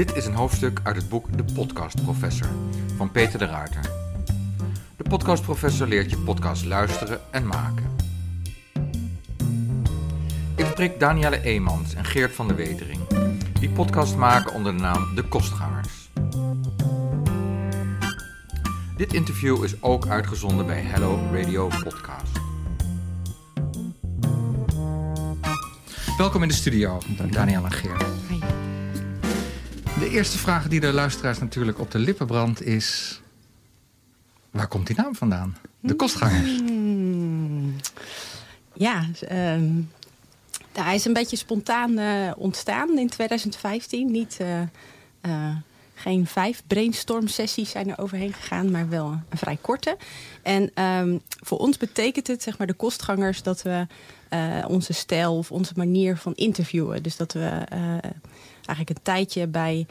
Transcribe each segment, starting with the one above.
Dit is een hoofdstuk uit het boek De Podcast Professor van Peter de Ruiter. De Podcast Professor leert je podcast luisteren en maken. Ik spreek Danielle Eemans en Geert van der Wetering, die podcast maken onder de naam De Kostgangers. Dit interview is ook uitgezonden bij Hello Radio Podcast. Welkom in de studio, Danielle en Geert. De eerste vraag die de luisteraars natuurlijk op de lippen brandt is... Waar komt die naam vandaan? De kostgangers. Hmm. Ja, ehm, nou, hij is een beetje spontaan eh, ontstaan in 2015. Niet, eh, eh, geen vijf brainstorm sessies zijn er overheen gegaan, maar wel een vrij korte. En ehm, voor ons betekent het, zeg maar, de kostgangers, dat we onze stijl of onze manier van interviewen. Dus dat we eigenlijk een tijdje bij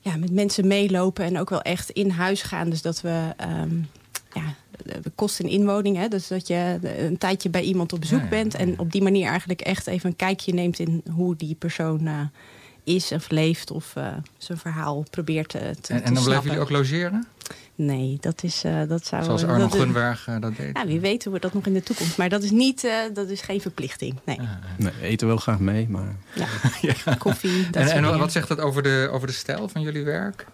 ja, met mensen meelopen en ook wel echt in huis gaan. Dus dat we um, ja, de kosten in inwoning. Hè? Dus dat je een tijdje bij iemand op bezoek bent. En op die manier eigenlijk echt even een kijkje neemt in hoe die persoon uh, is of leeft. Of uh, zijn verhaal probeert te, te En, en dan blijven jullie ook logeren? Nee, dat is uh, dat zou. Zoals Arno Gunberg uh, dat deed. Ja, wie weet hoe we dat nog in de toekomst. Maar dat is niet, uh, dat is geen verplichting. Nee. Ah, nee, eten wel graag mee, maar. Ja, ja. koffie. Dat en en wat zegt dat over de, over de stijl van jullie werk?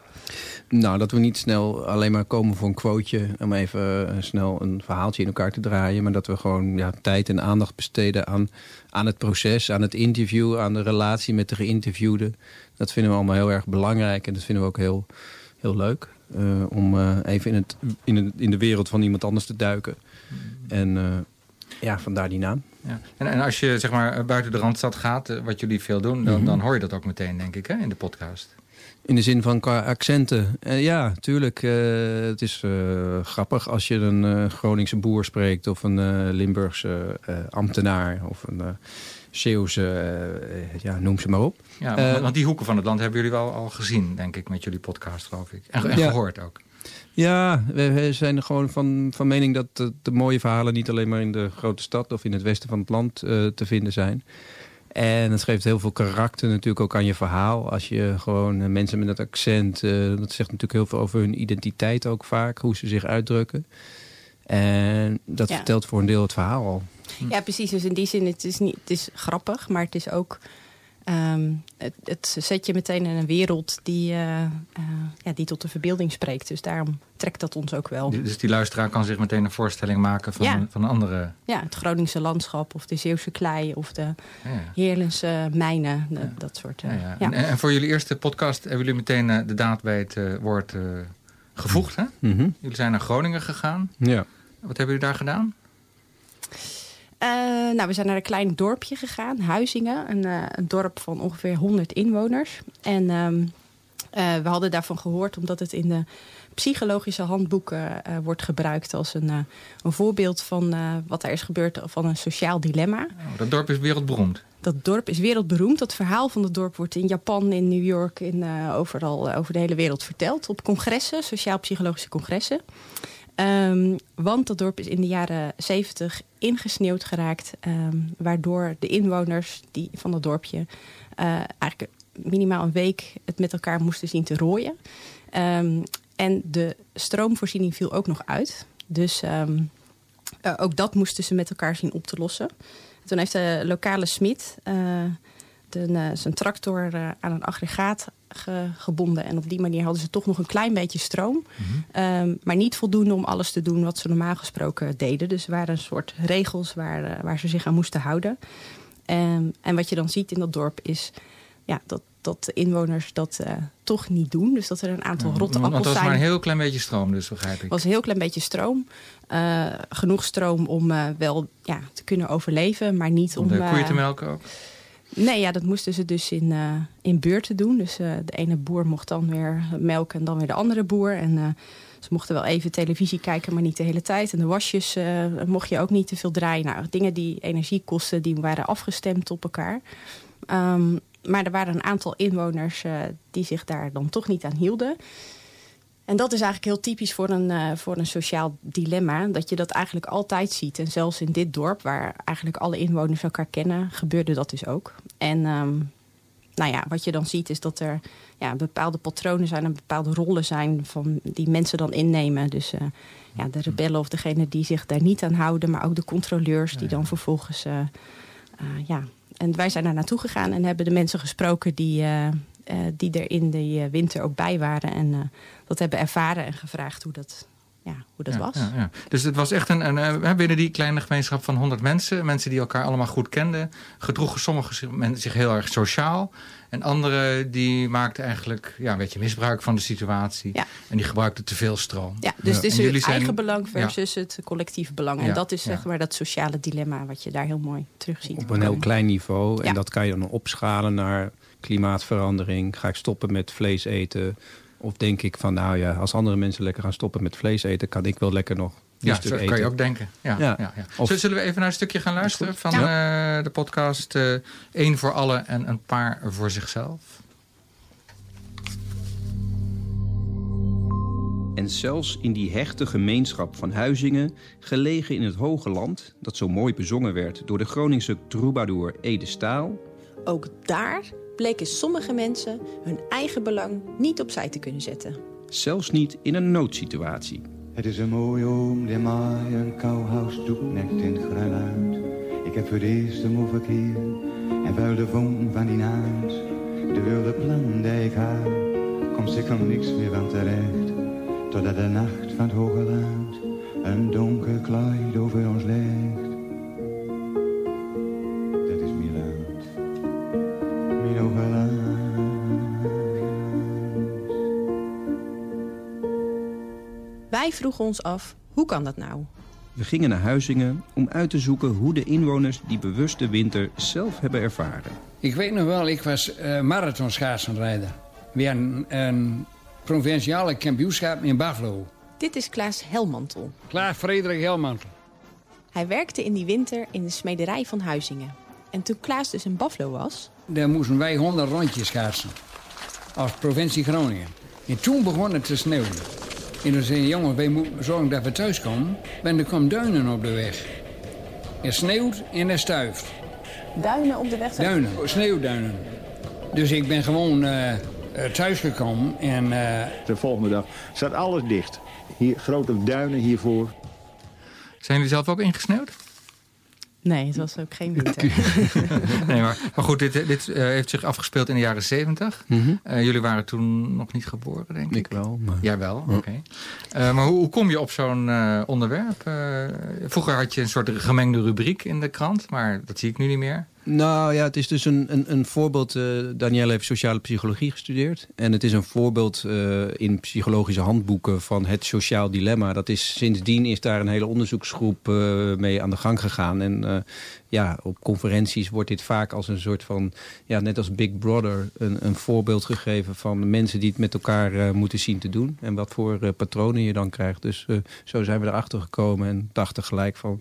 Nou, dat we niet snel alleen maar komen voor een quoteje om even snel een verhaaltje in elkaar te draaien. Maar dat we gewoon ja, tijd en aandacht besteden aan, aan het proces, aan het interview, aan de relatie met de geïnterviewde. Dat vinden we allemaal heel erg belangrijk en dat vinden we ook heel, heel leuk. Uh, om uh, even in, het, in, het, in de wereld van iemand anders te duiken. En uh, ja, vandaar die naam. Ja. En, en, als je zeg maar buiten de Randstad gaat, wat jullie veel doen... Dan, mm -hmm. dan hoor je dat ook meteen, denk ik, hè, in de podcast. In de zin van qua accenten. ja, tuurlijk. het is grappig als je een Groningse boer spreekt... of een Limburgse ambtenaar of een... Zeeuwse, uh, ja, noem ze maar op. Ja, uh, want die hoeken van het land hebben jullie wel al gezien, denk ik, met jullie podcast, geloof ik. En, en ja. gehoord ook. Ja, we zijn gewoon van, van mening dat de, de, mooie verhalen niet alleen maar in de grote stad of in het westen van het land uh, te vinden zijn. En het geeft heel veel karakter natuurlijk ook aan je verhaal. Als je gewoon mensen met dat accent, dat zegt natuurlijk heel veel over hun identiteit ook vaak, hoe ze zich uitdrukken. En dat ja. vertelt voor een deel het verhaal al. Ja, precies. Dus in die zin, het is, niet, het is grappig, maar het is ook... Um, het, het, zet je meteen in een wereld die, uh, uh, ja, die tot de verbeelding spreekt. Dus daarom trekt dat ons ook wel. Dus die luisteraar kan zich meteen een voorstelling maken van, ja. van andere... Ja, het Groningse landschap of de Zeeuwse klei of de ja. Heerlense mijnen. De, ja. Dat soort... Uh, ja, en, en, voor jullie eerste podcast hebben jullie meteen de daad bij het woord gevoegd. Hè? Mm -hmm. Jullie zijn naar Groningen gegaan. Ja. Wat hebben jullie daar gedaan? Uh, nou, we zijn naar een klein dorpje gegaan, Huizingen. Een, uh, een dorp van ongeveer 100 inwoners. En um, uh, we hadden daarvan gehoord omdat het in de psychologische handboeken wordt gebruikt als een, een voorbeeld van wat er is gebeurd van een sociaal dilemma. Oh, dat dorp is wereldberoemd. Dat dorp is wereldberoemd. Dat verhaal van het dorp wordt in Japan, in New York, in, overal over de hele wereld verteld. Op congressen, sociaal-psychologische congressen. Um, want dat dorp is in de jaren 70 ingesneeuwd geraakt. Um, waardoor de inwoners die, van dat dorpje uh, eigenlijk minimaal een week het met elkaar moesten zien te rooien. Um, en de stroomvoorziening viel ook nog uit. Dus uh, ook dat moesten ze met elkaar zien op te lossen. Toen heeft de lokale smid uh, zijn tractor aan een aggregaat ge, gebonden. En op die manier hadden ze toch nog een klein beetje stroom. Mm -hmm. um, maar niet voldoende om alles te doen wat ze normaal gesproken deden. Dus er waren een soort regels waar, uh, waar ze zich aan moesten houden. Um, en wat je dan ziet in dat dorp is ja, dat, dat de inwoners dat uh, toch niet doen. Dus dat er een aantal ja, rotte want, appels want zijn. het was maar een heel klein beetje stroom, dus begrijp ik. Het was een heel klein beetje stroom. Uh, genoeg stroom om uh, wel ja, te kunnen overleven, maar niet om... Om de koeien te melken ook? Nee, ja, dat moesten ze dus in, uh, in beurten doen. Dus uh, de ene boer mocht dan weer melken en dan weer de andere boer. En uh, ze mochten wel even televisie kijken, maar niet de hele tijd. En de wasjes mocht je ook niet te veel draaien. Nou, dingen die energie kosten, die waren afgestemd op elkaar. Um, maar er waren een aantal inwoners die zich daar dan toch niet aan hielden. En dat is eigenlijk heel typisch voor een, voor een sociaal dilemma. Dat je dat eigenlijk altijd ziet. En zelfs in dit dorp, waar eigenlijk alle inwoners elkaar kennen, gebeurde dat dus ook. En um, nou ja, wat je dan ziet is dat er ja, bepaalde patronen zijn en bepaalde rollen zijn van die mensen dan innemen. Dus ja, de rebellen of degene die zich daar niet aan houden, maar ook de controleurs die dan vervolgens ja. En wij zijn daar naartoe gegaan en hebben de mensen gesproken die, die er in de winter ook bij waren. En dat hebben ervaren en gevraagd hoe dat, ja, hoe dat was. Ja, ja. Dus het was echt een, een, eh, binnen die kleine gemeenschap van 100 mensen, mensen die elkaar allemaal goed kenden, gedroegen sommige mensen zich heel erg sociaal. En anderen die maakten eigenlijk ja, een beetje misbruik van de situatie. En die gebruikten te veel stroom. Ja, dus het is het eigen belang versus het collectieve belang. En dat is zeg maar dat sociale dilemma wat je daar heel mooi terug ziet. Op een heel klein niveau. En dat kan je dan opschalen naar klimaatverandering. Ga ik stoppen met vlees eten? Of denk ik van, nou ja, als andere mensen lekker gaan stoppen met vlees eten... kan ik wel lekker nog ja, dat kan je ook denken. Ja, ja. ja, ja. Zullen we even naar een stukje gaan luisteren van uh, de podcast uh, Eén voor allen en een paar voor zichzelf? En zelfs in die hechte gemeenschap van Huizingen, gelegen in het Hoge Land... dat zo mooi bezongen werd door de Groningse troubadour Ede Staal... Ook daar bleken sommige mensen hun eigen belang niet opzij te kunnen zetten. Zelfs niet in een noodsituatie. Het is een mooie oom die mij een kouhuis net in het uit. Ik heb voor de moe verkeer en vuil de vonk van die naad. De wilde plan die ik had, komt zeker niks meer van terecht. Totdat de nacht van het hoge land een donker kleid over ons legt. Wij vroegen ons af, hoe kan dat nou? We gingen naar Huizingen om uit te zoeken hoe de inwoners die bewuste winter zelf hebben ervaren. Ik weet nog wel, ik was uh, marathonschaatsenrijder. Weer een, een provinciale kampioenschap in Buffalo. Dit is Klaas Helmantel. Klaas Frederik Helmantel. Hij werkte in die winter in de smederij van Huizingen. En toen Klaas dus in Buffalo was... Daar moesten wij 100 rondjes schaatsen. Als provincie Groningen. En toen begon het te sneeuwen. En dan zei jongen, wij moeten zorgen dat we thuis komen. Want er komen duinen op de weg. Het sneeuwt en het stuift. Duinen op de weg? Duinen, sneeuwduinen. Dus ik ben gewoon uh, thuis gekomen en... Uh... De volgende dag staat alles dicht. Hier grote duinen hiervoor. Zijn jullie zelf ook ingesneeuwd? Nee, het was ook geen winter. nee, maar, maar goed, dit, dit uh, heeft zich afgespeeld in de jaren zeventig. Mm -hmm. uh, jullie waren toen nog niet geboren, denk ik. Ik wel. Maar... Jij wel, oké. Okay. Uh, maar hoe, hoe, kom je op zo'n onderwerp? vroeger had je een soort gemengde rubriek in de krant, maar dat zie ik nu niet meer. Nou ja, het is dus een, een, een voorbeeld. Uh, Danielle heeft sociale psychologie gestudeerd. En het is een voorbeeld uh, in psychologische handboeken van het sociaal dilemma. Dat is, sindsdien is daar een hele onderzoeksgroep uh, mee aan de gang gegaan. En ja, op conferenties wordt dit vaak als een soort van, ja, net als Big Brother, een, een voorbeeld gegeven van mensen die het met elkaar moeten zien te doen. En wat voor patronen je dan krijgt. Dus zo zijn we erachter gekomen en dachten gelijk van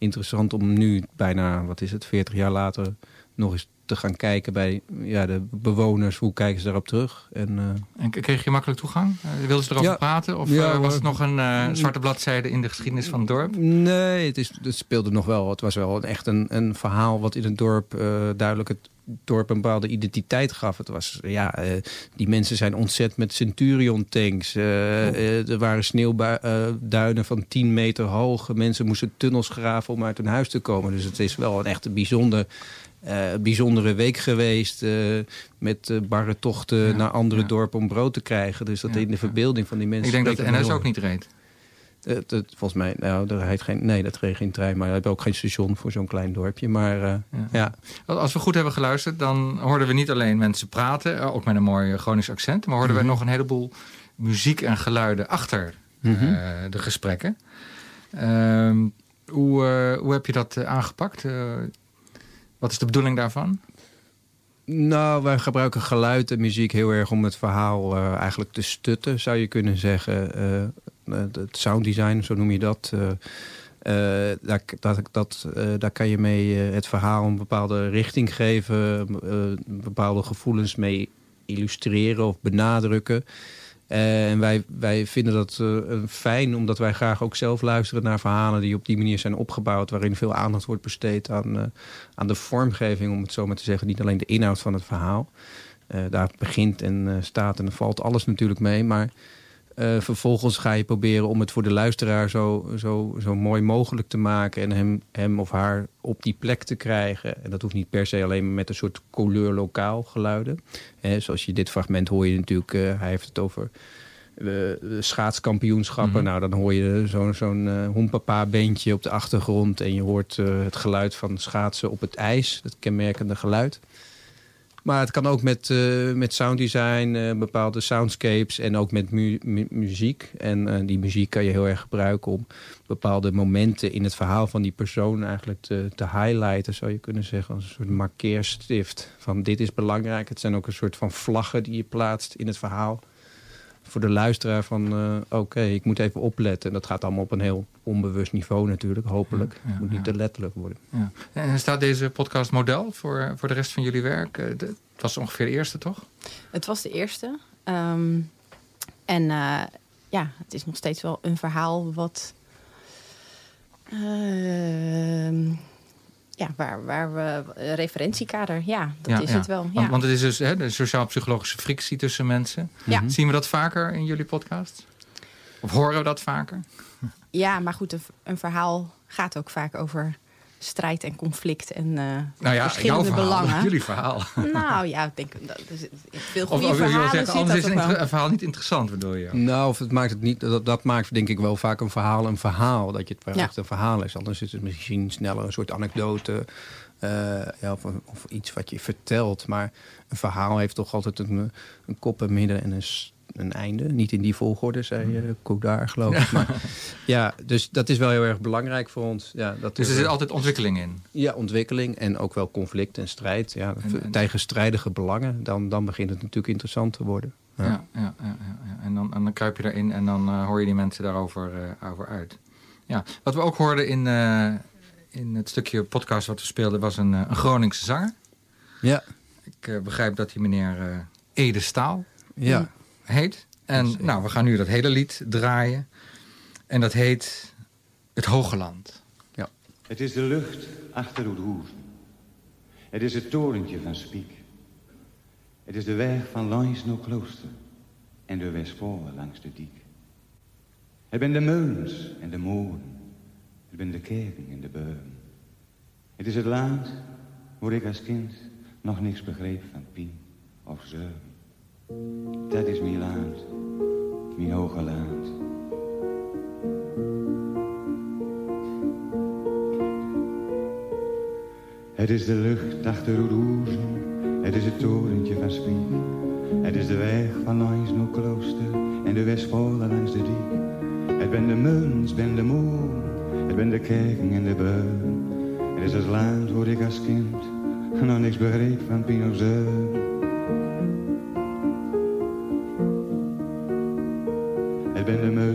interessant om nu, bijna, wat is het, 40 jaar later, nog eens te gaan kijken bij ja, de bewoners. Hoe kijken ze daarop terug? En, uh... en kreeg je makkelijk toegang? Uh, wilden ze erover praten? Of ja, uh, was het nog een zwarte bladzijde in de geschiedenis van het dorp? Nee, het, is, het speelde nog wel. Het was wel echt een, een verhaal wat in het dorp duidelijk het dorp een bepaalde identiteit gaf. Het was, ja, die mensen zijn ontzet met Centurion tanks. Oh. er waren sneeuwduinen van 10 meter hoog. Mensen moesten tunnels graven om uit hun huis te komen. Dus het is wel een echt bijzonder uh, bijzondere week geweest. Uh, met uh, barre tochten naar andere dorpen om brood te krijgen. Dus dat in de verbeelding van die mensen. Ik denk dat de NS ook niet reed. Volgens mij, nou, er rijdt geen, nee, dat reed geen trein. Maar we hebben ook geen station voor zo'n klein dorpje. Maar ja. ja. Als we goed hebben geluisterd, dan hoorden we niet alleen mensen praten. Ook met een mooi Gronings accent. Maar hoorden mm we nog een heleboel muziek en geluiden achter mm -hmm. de gesprekken. Ehm, hoe, hoe heb je dat aangepakt? Wat is de bedoeling daarvan? Nou, wij gebruiken geluid en muziek heel erg om het verhaal uh, eigenlijk te stutten, zou je kunnen zeggen. Uh, het sounddesign, zo noem je dat. Dat, dat daar kan je mee het verhaal een bepaalde richting geven, bepaalde gevoelens mee illustreren of benadrukken. En wij, wij vinden dat uh, fijn, omdat wij graag ook zelf luisteren naar verhalen die op die manier zijn opgebouwd, waarin veel aandacht wordt besteed aan, uh, aan de vormgeving, om het zo maar te zeggen, niet alleen de inhoud van het verhaal. Daar begint en staat en valt alles natuurlijk mee, maar uh, vervolgens ga je proberen om het voor de luisteraar zo, zo, zo mooi mogelijk te maken. En hem, hem of haar op die plek te krijgen. En dat hoeft niet per se alleen maar met een soort couleur lokaal geluiden. Zoals je dit fragment hoor je natuurlijk, uh, hij heeft het over uh, schaatskampioenschappen. Mm -hmm. Nou, dan hoor je zo'n zo'n uh, hoempapa beentje op de achtergrond. En je hoort het geluid van schaatsen op het ijs. Het kenmerkende geluid. Maar het kan ook met, uh, met sounddesign, uh, bepaalde soundscapes en ook met mu mu muziek. En uh, die muziek kan je heel erg gebruiken om bepaalde momenten in het verhaal van die persoon eigenlijk te, te highlighten, zou je kunnen zeggen. Als een soort markeerstift van dit is belangrijk. Het zijn ook een soort van vlaggen die je plaatst in het verhaal. Voor de luisteraar van uh, oké, okay, ik moet even opletten. En dat gaat allemaal op een heel onbewust niveau natuurlijk, hopelijk. Het ja, ja, moet niet te letterlijk worden. Ja. En staat deze podcast model voor, voor de rest van jullie werk? Het was ongeveer de eerste, toch? Het was de eerste. Um, en uh, ja, het is nog steeds wel een verhaal wat... Uh, ja, waar, waar we referentiekader, ja, dat ja, is ja. het wel. Want, Ja. want het is dus hè, de sociaal-psychologische frictie tussen mensen. Ja. Zien we dat vaker in jullie podcast? Of horen we dat vaker? ja, maar goed, een, een verhaal gaat ook vaak over strijd en conflict en uh, nou ja, verschillende jouw verhaal, belangen. Jullie verhaal. Nou ja, ik denk dat is, veel Of, goede of je wil verhalen zeggen, zit anders is dat een, verhaal niet interessant, bedoel je? Nou, of het maakt het niet, dat, dat maakt denk ik wel vaak een verhaal een verhaal. Dat je het Ja. echt een verhaal is. Anders is het misschien sneller een soort anekdote. eh, ja, of, of iets wat je vertelt. Maar een verhaal heeft toch altijd een, een kop, een midden en een, een einde. Niet in die volgorde, zei je, Godard geloof ik. Maar, ja, dus dat is wel heel erg belangrijk voor ons. Ja, dat Dus er zit altijd ontwikkeling in. ja, ontwikkeling en ook wel conflict en strijd. Ja, En- en- tegenstrijdige belangen. Dan, dan begint het natuurlijk interessant te worden. Ja. Ja, ja, ja, ja. En, dan, en dan kruip je erin en dan eh, hoor je die mensen daarover eh, over uit. Ja. Wat we ook hoorden in, in het stukje podcast wat we speelden... was een, een Groningse zanger. Ja, Ik begrijp dat die meneer Ede Staal ja. Heet. En nou, we gaan nu dat hele lied draaien. En dat heet Het Hoge Land. Het is de lucht achter Oedhoeven. Het is het torentje van Spiek. Het is de weg van langs naar Klooster en de Westvoorne langs de diek. Het ben de meulens en de molen. Het ben de kerken en de beuren. Het is het land waar ik als kind nog niks begreep van pien of zeuren. Dat is mijn land, mijn hoge land. Het is de lucht achter Oeroezen, het is het torentje van Spiek. Het is de weg van langs Klooster en de Westvolle langs de diek. Het ben de muns, ben de moon, het ben de kerken en de beuren. Het is het land waar ik als kind nog niks begreep van Pino Zeun. Het ben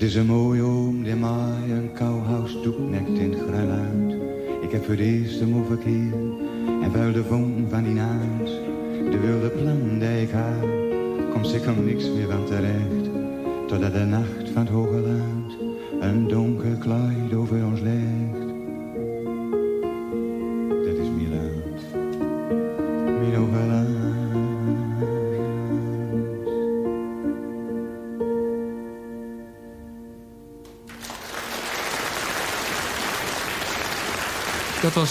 Het is een mooie oom die mij een kouhuis doeknekt in het gruiluid. Ik heb voor het eerst hem verkeer en vuil de vonk van die naad. De wilde plan die ik had, komt zeker niks meer van terecht. Totdat de nacht van het hoge land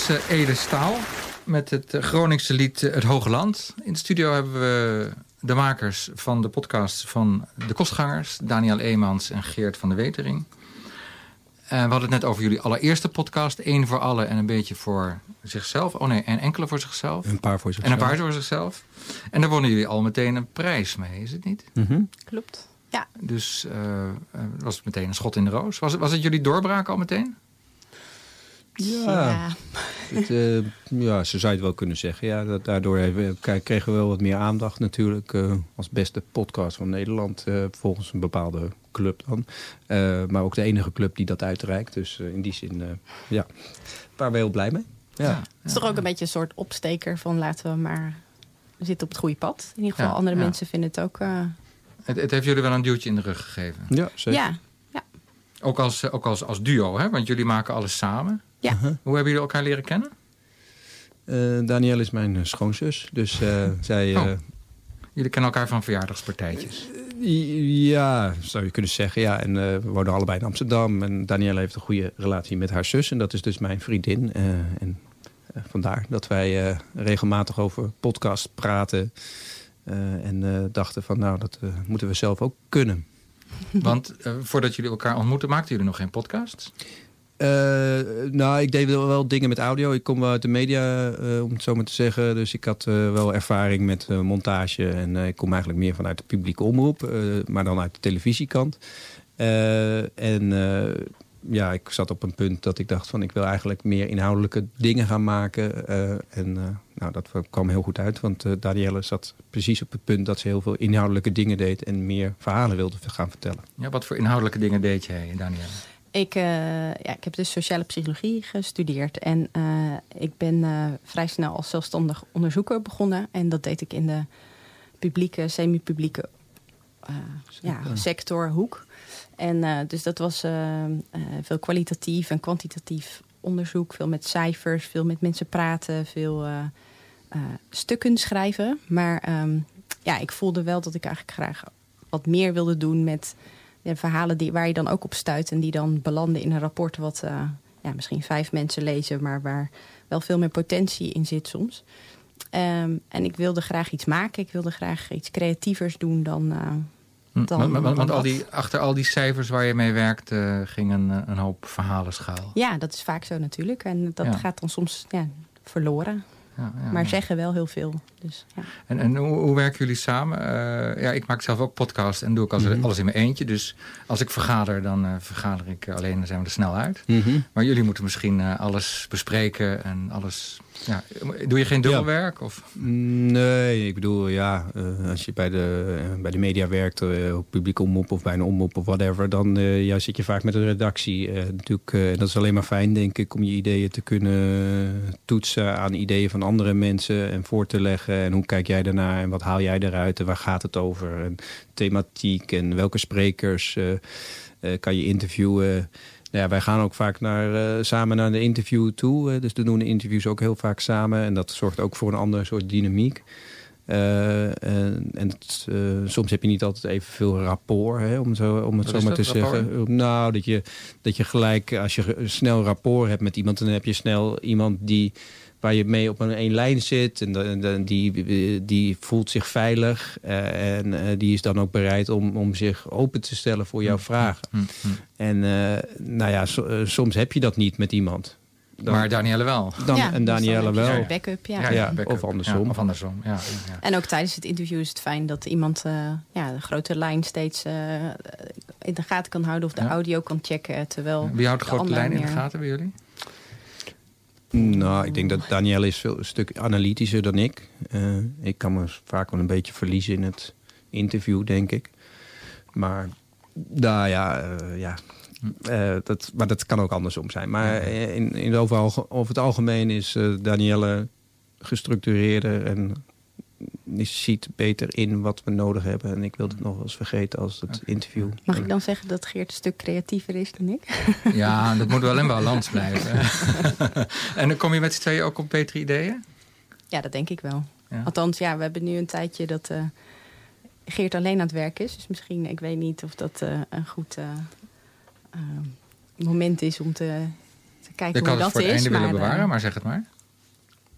was uh, Ede Staal met het uh, Groningse lied uh, Het Hoge Land. In de studio hebben we de makers van de podcast van De Kostgangers... Daniel Eemans en Geert van de Wetering. we hadden het net over jullie allereerste podcast. Eén voor allen en een beetje voor zichzelf. Oh nee, en enkele voor zichzelf. Een paar voor zichzelf. En een paar voor zichzelf. En daar wonnen jullie al meteen een prijs mee, is het niet? Mm -hmm. Klopt, ja. Dus was het meteen een schot in de roos. Was het, was het jullie doorbraak al meteen? Ja, Ja. het, eh, ja, ze zou het wel kunnen zeggen. Ja, dat, daardoor hebben, kijk, kregen we wel wat meer aandacht natuurlijk. eh, als beste podcast van Nederland, eh, volgens een bepaalde club dan. Eh, maar ook de enige club die dat uitreikt. Dus in die zin, eh, ja, waren we heel blij mee. Ja. Het is toch ook een beetje een soort opsteker van laten we maar zitten op het goede pad. In ieder geval, Ja, andere ja. mensen vinden het ook... eh, Het, het heeft jullie wel een duwtje in de rug gegeven. ja, zeker. ja, Ook als, ook als, als duo, hè? want jullie maken alles samen. Ja. Uh-huh. Hoe hebben jullie elkaar leren kennen? Eh, Danielle is mijn eh, schoonzus. Dus eh, zij... Oh. eh, Jullie kennen elkaar van verjaardagspartijtjes. Ja, zou je kunnen zeggen. Ja, en eh, we wonen allebei in Amsterdam. En Danielle heeft een goede relatie met haar zus. En dat is dus mijn vriendin. Eh, en vandaar dat wij eh, regelmatig over podcast praten. Eh, en eh, dachten van, nou, dat moeten we zelf ook kunnen. Want eh, voordat jullie elkaar ontmoetten, maakten jullie nog geen podcasts? Eh, nou, ik deed wel, dingen met audio. Ik kom wel uit de media, eh, om het zo maar te zeggen. Dus ik had eh, wel ervaring met montage. En ik kom eigenlijk meer vanuit de publieke omroep. maar dan uit de televisiekant. En ja, ik zat op een punt dat ik dacht van... ik wil eigenlijk meer inhoudelijke dingen gaan maken. En nou, dat kwam heel goed uit. Want eh, Danielle zat precies op het punt dat ze heel veel inhoudelijke dingen deed... en meer verhalen wilde gaan vertellen. Ja, wat voor inhoudelijke dingen deed jij, Daniel? Ik, eh, ja, ik heb dus sociale psychologie gestudeerd. En eh, ik ben eh, vrij snel als zelfstandig onderzoeker begonnen. En dat deed ik in de publieke, semi-publieke ja, sectorhoek. En dus dat was veel kwalitatief en kwantitatief onderzoek. Veel met cijfers, veel met mensen praten, veel stukken schrijven. Maar ehm, ja, ik voelde wel dat ik eigenlijk graag wat meer wilde doen met verhalen die, waar je dan ook op stuit. En die dan belanden in een rapport wat eh, ja, misschien vijf mensen lezen, maar waar wel veel meer potentie in zit soms. Ehm, en ik wilde graag iets maken. Ik wilde graag iets creatievers doen dan. eh, Hm, Dan- want want- want dan al die, achter al die cijfers waar je mee werkt, eh, ging een, eh, een hoop verhalen schuil. ja, dat is vaak zo natuurlijk. En dat Ja. gaat dan soms ja, verloren. Ja, ja, maar zeggen wel heel veel. Dus, ja. En, en hoe, hoe werken jullie samen? Eh, ja, ik maak zelf ook podcast en doe ik alles, Mhm. alles in mijn eentje. Dus als ik vergader, dan eh, vergader ik alleen. Dan zijn we er snel uit. Mhm. Maar jullie moeten misschien eh, alles bespreken en alles... Ja, doe je geen dubbelwerk? Of? Nee, ik bedoel, ja, eh, als je bij de, bij de media werkt, op publiek omroep of bij een omroep of whatever, dan eh, ja, zit je vaak met een redactie. Eh, natuurlijk, eh, dat is alleen maar fijn, denk ik, om je ideeën te kunnen toetsen aan ideeën van andere mensen en voor te leggen. En hoe kijk jij daarnaar en wat haal jij eruit en waar gaat het over? En thematiek en welke sprekers eh, eh, kan je interviewen? Nou Ja, wij gaan ook vaak naar, eh, samen naar de interview toe. dus we doen de interviews ook heel vaak samen. En dat zorgt ook voor een andere soort dynamiek. En en het, soms heb je niet altijd evenveel rapport, hè, om, zo, om het Wat zo maar te zeggen. Nou, dat je, dat je gelijk, als je snel rapport hebt met iemand... dan heb je snel iemand die, waar je mee op een één lijn zit. En, die, die voelt zich veilig. eh, en eh, die is dan ook bereid om, om zich open te stellen voor jouw vragen. Hm, hm. En eh, nou ja, so- soms heb je dat niet met iemand. Dan, Maar Danielle wel. dan, Ja, en dus dan Danielle heb je wel. Backup, ja. Ja, Ja, backup. of andersom. Ja, of andersom, ja. ja, ja. En ook tijdens het interview is het fijn dat iemand eh, ja, de grote lijn steeds eh, in de gaten kan houden of de Ja. audio kan checken. Terwijl Wie houdt de grote lijn in de gaten bij jullie? Nou, ik denk dat Danielle is veel, een stuk analytischer dan ik. Eh, ik kan me vaak wel een beetje verliezen in het interview, denk ik. Maar, nou ja, eh, ja. Eh, dat, maar dat kan ook andersom zijn. Maar in, in het over het algemeen is Danielle gestructureerder en ziet beter in wat we nodig hebben. En ik wil het nog wel eens vergeten als het interview. Mag ik dan zeggen dat Geert een stuk creatiever is dan ik? Ja, dat moet wel in balans blijven. en dan kom je met z'n tweeën ook op betere ideeën? Ja, dat denk ik wel. Ja. Althans, ja, we hebben nu een tijdje dat eh, Geert alleen aan het werk is. Dus misschien, ik weet niet of dat eh, een goed eh, moment is om te, te kijken Ik hoe had het dat voor het is. einde willen bewaren, maar zeg het maar.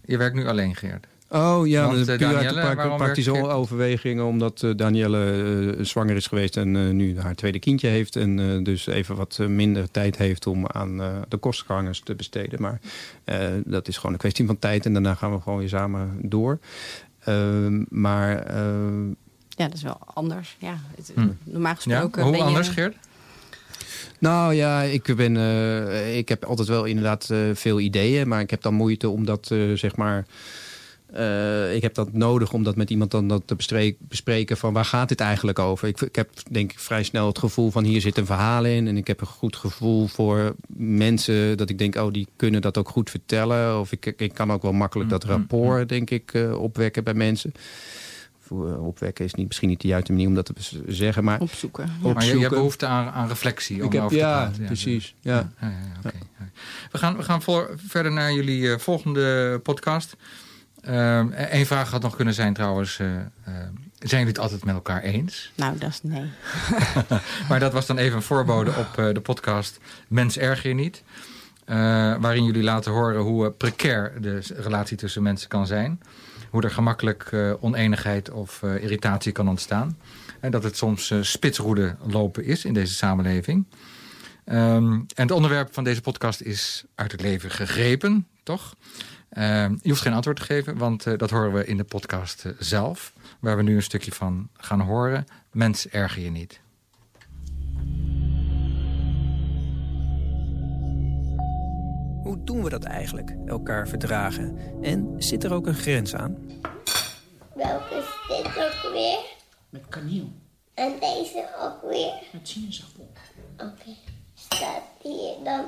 Je werkt nu alleen, Geert. Oh ja, Want, de eh, puur Danielle, pra- waarom praktische je- overwegingen. Omdat eh, Danielle eh, zwanger is geweest en eh, nu haar tweede kindje heeft. En eh, dus even wat eh, minder tijd heeft om aan eh, de kostgangers te besteden. Maar eh, dat is gewoon een kwestie van tijd. En daarna gaan we gewoon weer samen door. Ehm, maar eh, Ja, dat is wel anders. Ja, het, Hm. Normaal Ja? gesproken Hoe ben je... anders, Geert? Nou ja, ik, ben, eh, ik heb altijd wel inderdaad eh, veel ideeën. Maar ik heb dan moeite om dat, eh, zeg maar... eh, ik heb dat nodig om dat met iemand dan dat te bespreken, bespreken van waar gaat dit eigenlijk over. Ik, ik heb denk ik vrij snel het gevoel van hier zit een verhaal in. En ik heb een goed gevoel voor mensen dat ik denk, oh die kunnen dat ook goed vertellen. Of ik, ik kan ook wel makkelijk dat Mm, mm, rapport denk ik eh, opwekken bij mensen. Eh, opwekken is niet, misschien niet de juiste manier om dat te zeggen. Maar Opzoeken. Op- Maar je, je hebt behoefte aan, aan reflectie om ik heb, over te ja, praten. precies. Ja. Ja, ja, ja. We gaan, we gaan voor, verder naar jullie volgende podcast. Ehm Eén vraag had nog kunnen zijn trouwens... eh, eh, zijn jullie het altijd met elkaar eens? Nou, dat is nee. Maar dat was dan even een voorbode op eh, de podcast Mens erger je niet. Waarin jullie laten horen hoe precair de relatie tussen mensen kan zijn. Hoe er gemakkelijk oneenigheid of irritatie kan ontstaan. En dat het soms spitsroede lopen is in deze samenleving. Ehm, en het onderwerp van deze podcast is uit het leven gegrepen, toch? Ehm, je hoeft geen antwoord te geven, want eh, dat horen we in de podcast eh, zelf. Waar we nu een stukje van gaan horen. Mens erger je niet. Hoe doen we dat eigenlijk, elkaar verdragen? En zit er ook een grens aan? Welke is dit ook weer? Met kaneel. En deze ook weer? Met sinaasappel. Oké. Staat hier dan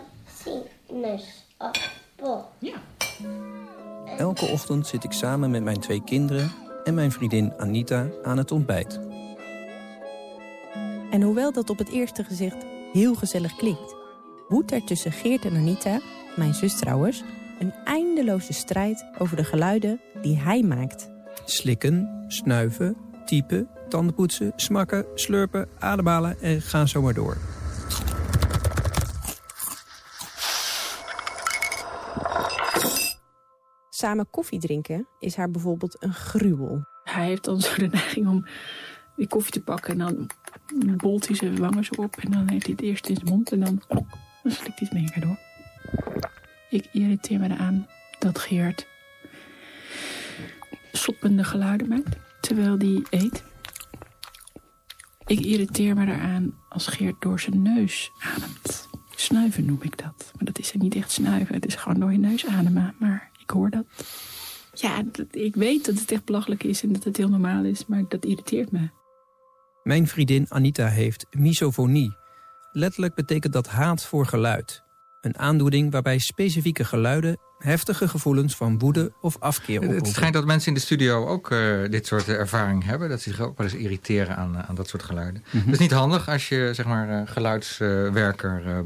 sinaasappel? Ja. Elke ochtend zit ik samen met mijn twee kinderen en mijn vriendin Anita aan het ontbijt. En hoewel dat op het eerste gezicht heel gezellig klinkt, woedt er tussen Geert en Anita, mijn zus trouwens, een eindeloze strijd over de geluiden die hij maakt. Slikken, snuiven, typen, tandenpoetsen, smakken, slurpen, ademhalen en gaan zo maar door. Samen koffie drinken is haar bijvoorbeeld een gruwel. Hij heeft dan zo de neiging om die koffie te pakken. En dan bolt hij zijn wangen zo op. En dan heeft hij het eerst in zijn mond. En dan, dan slikt hij het meer door. Ik irriteer me eraan dat Geert soppende geluiden maakt. Terwijl hij eet. Ik irriteer me eraan als Geert door zijn neus ademt. Snuiven noem ik dat. Maar dat is er niet echt snuiven. Het is gewoon door je neus ademen. Maar ik hoor dat. Ja, dat- ik weet dat het echt belachelijk is en dat het heel normaal is. Maar dat irriteert me. Mijn vriendin Anita heeft misofonie. Letterlijk betekent dat haat voor geluid. Een aandoening waarbij specifieke geluiden heftige gevoelens van woede of afkeer Het oproepen. schijnt dat mensen in de studio ook eh, dit soort eh, ervaring hebben. Dat ze zich ook wel eens irriteren aan, eh, aan dat soort geluiden. Mhm. Dat is niet handig als je zeg maar eh, geluidswerker eh,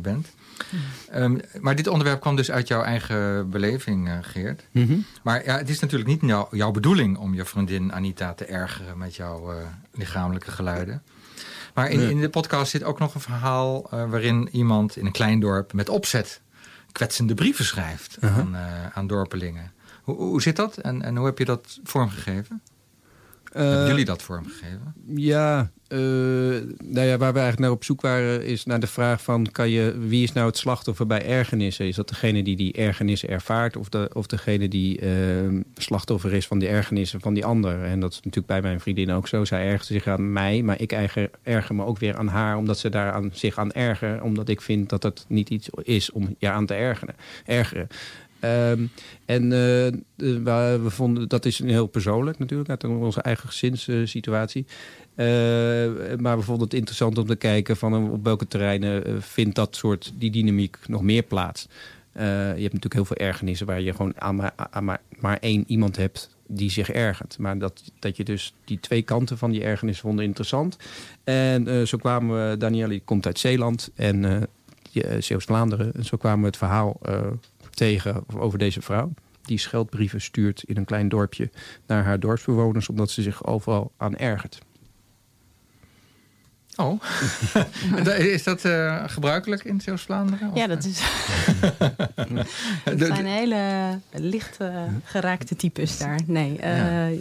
Ehm, maar dit onderwerp kwam dus uit jouw eigen beleving, eh, Geert. Mhm. Maar ja, het is natuurlijk niet jou- jouw bedoeling om je vriendin Anita te ergeren met jouw eh, lichamelijke geluiden. Maar in, in de podcast zit ook nog een verhaal eh, waarin iemand in een klein dorp met opzet kwetsende brieven schrijft Aha. aan, aan dorpelingen. Hoe, hoe zit dat en, en hoe heb je dat vormgegeven? Hebben Eh, jullie dat vormgegeven? Ja, eh, nou ja, waar we eigenlijk naar op zoek waren is naar de vraag van... Kan je, wie is nou het slachtoffer bij ergernissen? Is dat degene die die ergernissen ervaart... of, de, of degene die eh, slachtoffer is van die ergernissen van die ander? En dat is natuurlijk bij mijn vriendin ook zo. Zij ergert zich aan mij, maar ik erger, erger me ook weer aan haar... omdat ze daar aan, zich aan ergeren. Omdat ik vind dat het niet iets is om je aan te ergeren. ergeren. Ehm, en eh, we vonden, dat is heel persoonlijk natuurlijk, uit onze eigen gezinssituatie. Eh, maar we vonden het interessant om te kijken van eh, op welke terreinen vindt dat soort die dynamiek nog meer plaats. Eh, je hebt natuurlijk heel veel ergernissen waar je gewoon aan maar, maar, maar één iemand hebt die zich ergert. Maar dat, dat je dus die twee kanten van die ergernis vonden interessant. En zo kwamen we, Danielle komt uit Zeeland en eh, Zeeuws-Vlaanderen. En zo kwamen we het verhaal tegen over deze vrouw. Die scheldbrieven stuurt in een klein dorpje naar haar dorpsbewoners... omdat ze zich overal aan ergert. Oh, is dat uh, gebruikelijk in Zeeuws-Vlaanderen? Ja, dat is. het zijn hele licht uh, geraakte types daar. Nee, uh, ja.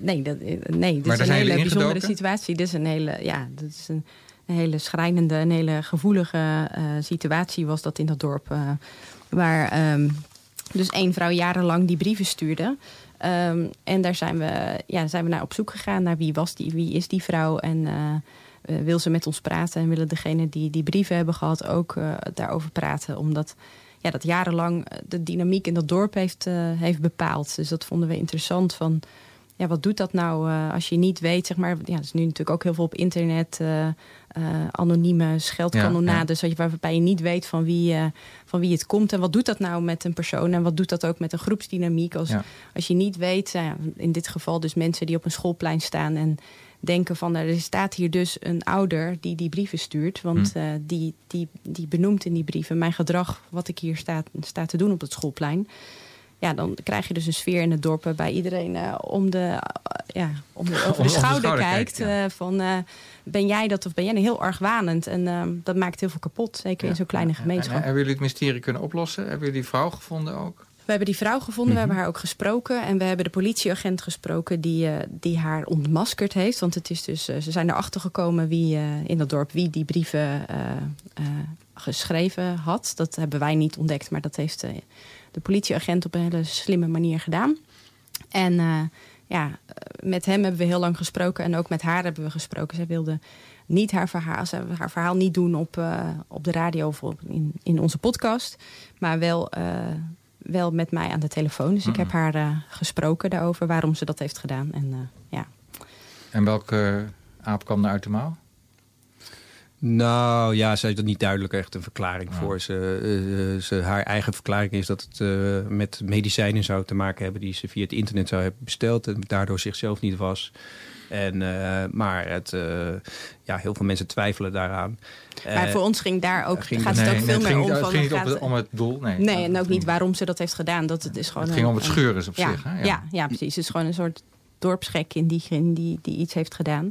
nee, dat, nee, dit is een hele bijzondere situatie. Dit is een hele, ja, dat is een, een hele schrijnende, een hele gevoelige situatie was dat in dat dorp, waar um, dus één vrouw jarenlang die brieven stuurde. Um, en daar zijn we, ja, zijn we naar op zoek gegaan naar wie was die, wie is die vrouw en uh, wil ze met ons praten en willen degene die die brieven hebben gehad ook uh, daarover praten. Omdat ja, dat jarenlang de dynamiek in dat dorp heeft, heeft bepaald. Dus dat vonden we interessant van ja, wat doet dat nou uh, als je niet weet, zeg maar... Ja, er is nu natuurlijk ook heel veel op internet... Uh, anonieme scheldkanonades... Ja, ja. waarbij je niet weet van wie, van wie het komt. En wat doet dat nou met een persoon? En wat doet dat ook met een groepsdynamiek? Als, ja. als je niet weet, in dit geval dus mensen die op een schoolplein staan... en denken van, er staat hier dus een ouder die die brieven stuurt. Want hmm. die, die, die benoemt in die brieven mijn gedrag... wat ik hier sta, sta te doen op het schoolplein ja, dan krijg je dus een sfeer in het dorp waarbij iedereen uh, om de, uh, ja, om de, over de, schouder, de schouder kijkt. kijkt ja. uh, van ben jij dat of ben jij heel argwanend? En dat maakt heel veel kapot, zeker ja. in zo'n kleine gemeenschap. En, en, hebben jullie het mysterie kunnen oplossen? Hebben jullie die vrouw gevonden ook? We hebben die vrouw gevonden, mm -hmm. we hebben haar ook gesproken. En we hebben de politieagent gesproken die, die haar ontmaskerd heeft. Want het is dus, ze zijn erachter gekomen wie in dat dorp wie die brieven geschreven had. Dat hebben wij niet ontdekt, maar dat heeft de politieagent op een hele slimme manier gedaan. En uh, ja, met hem hebben we heel lang gesproken en ook met haar hebben we gesproken. Zij wilde niet haar verhaal, ze haar verhaal niet doen op, uh, op de radio of in, in onze podcast, maar wel, uh, wel met mij aan de telefoon. Dus mm ik heb haar gesproken daarover waarom ze dat heeft gedaan. En, ja. en welke aap kwam er uit de mouw? Nou ja, ze heeft er niet duidelijk echt een verklaring ja. voor. Ze, uh, ze, haar eigen verklaring is dat het uh, met medicijnen zou te maken hebben... die ze via het internet zou hebben besteld... en daardoor zichzelf niet was. En, uh, maar het, ja, heel veel mensen twijfelen daaraan. Maar voor ons ging daar ook, ging, gaat het nee, ook veel meer ging, om... Het ging niet op het, om het doel, nee. Nee, en ook niet waarom ze dat heeft gedaan. Dat het, is gewoon het ging om het scheuren op ja, zich. Hè? Ja. Ja, ja, precies. Het is gewoon een soort dorpsgek in die, in die, die iets heeft gedaan.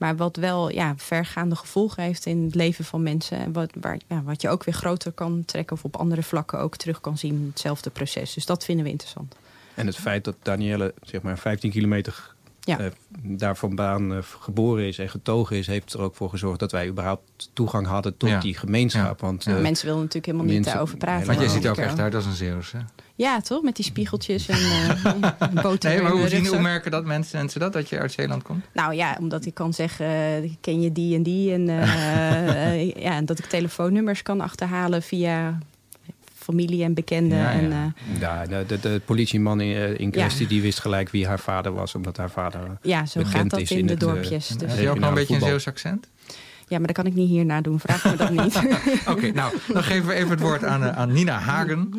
Maar wat wel ja, vergaande gevolgen heeft in het leven van mensen. En wat, waar, ja, wat je ook weer groter kan trekken of op andere vlakken ook terug kan zien. Hetzelfde proces. Dus dat vinden we interessant. En het feit dat Danielle zeg maar 15 kilometer ja. uh, daar vandaan uh, geboren is en getogen is... heeft er ook voor gezorgd dat wij überhaupt toegang hadden tot ja. die gemeenschap. Ja. Want, uh, mensen willen natuurlijk helemaal niet daarover praten. Want jij ziet er ook echt uit als een Zeeuws, hè? Ja, toch? Met die spiegeltjes en uh, boter. Nee, maar hoe, zien, hoe merken dat mensen, mensen dat, dat je uit Zeeland komt? Nou ja, omdat ik kan zeggen, ken je die en die. En, uh, ja, en dat ik telefoonnummers kan achterhalen via familie en bekenden. Ja, ja. En, uh, ja de, de, de, politieman in, in kwestie ja. die wist gelijk wie haar vader was, omdat haar vader Ja, zo gaat dat in, in de het, dorpjes. Dus. Heb je ook nog een beetje een Zeeuws accent? Ja, maar dat kan ik niet hier nadoen. Vraag me dat niet. Oké, okay, nou, dan geven we even het woord aan, aan Nina Hagen.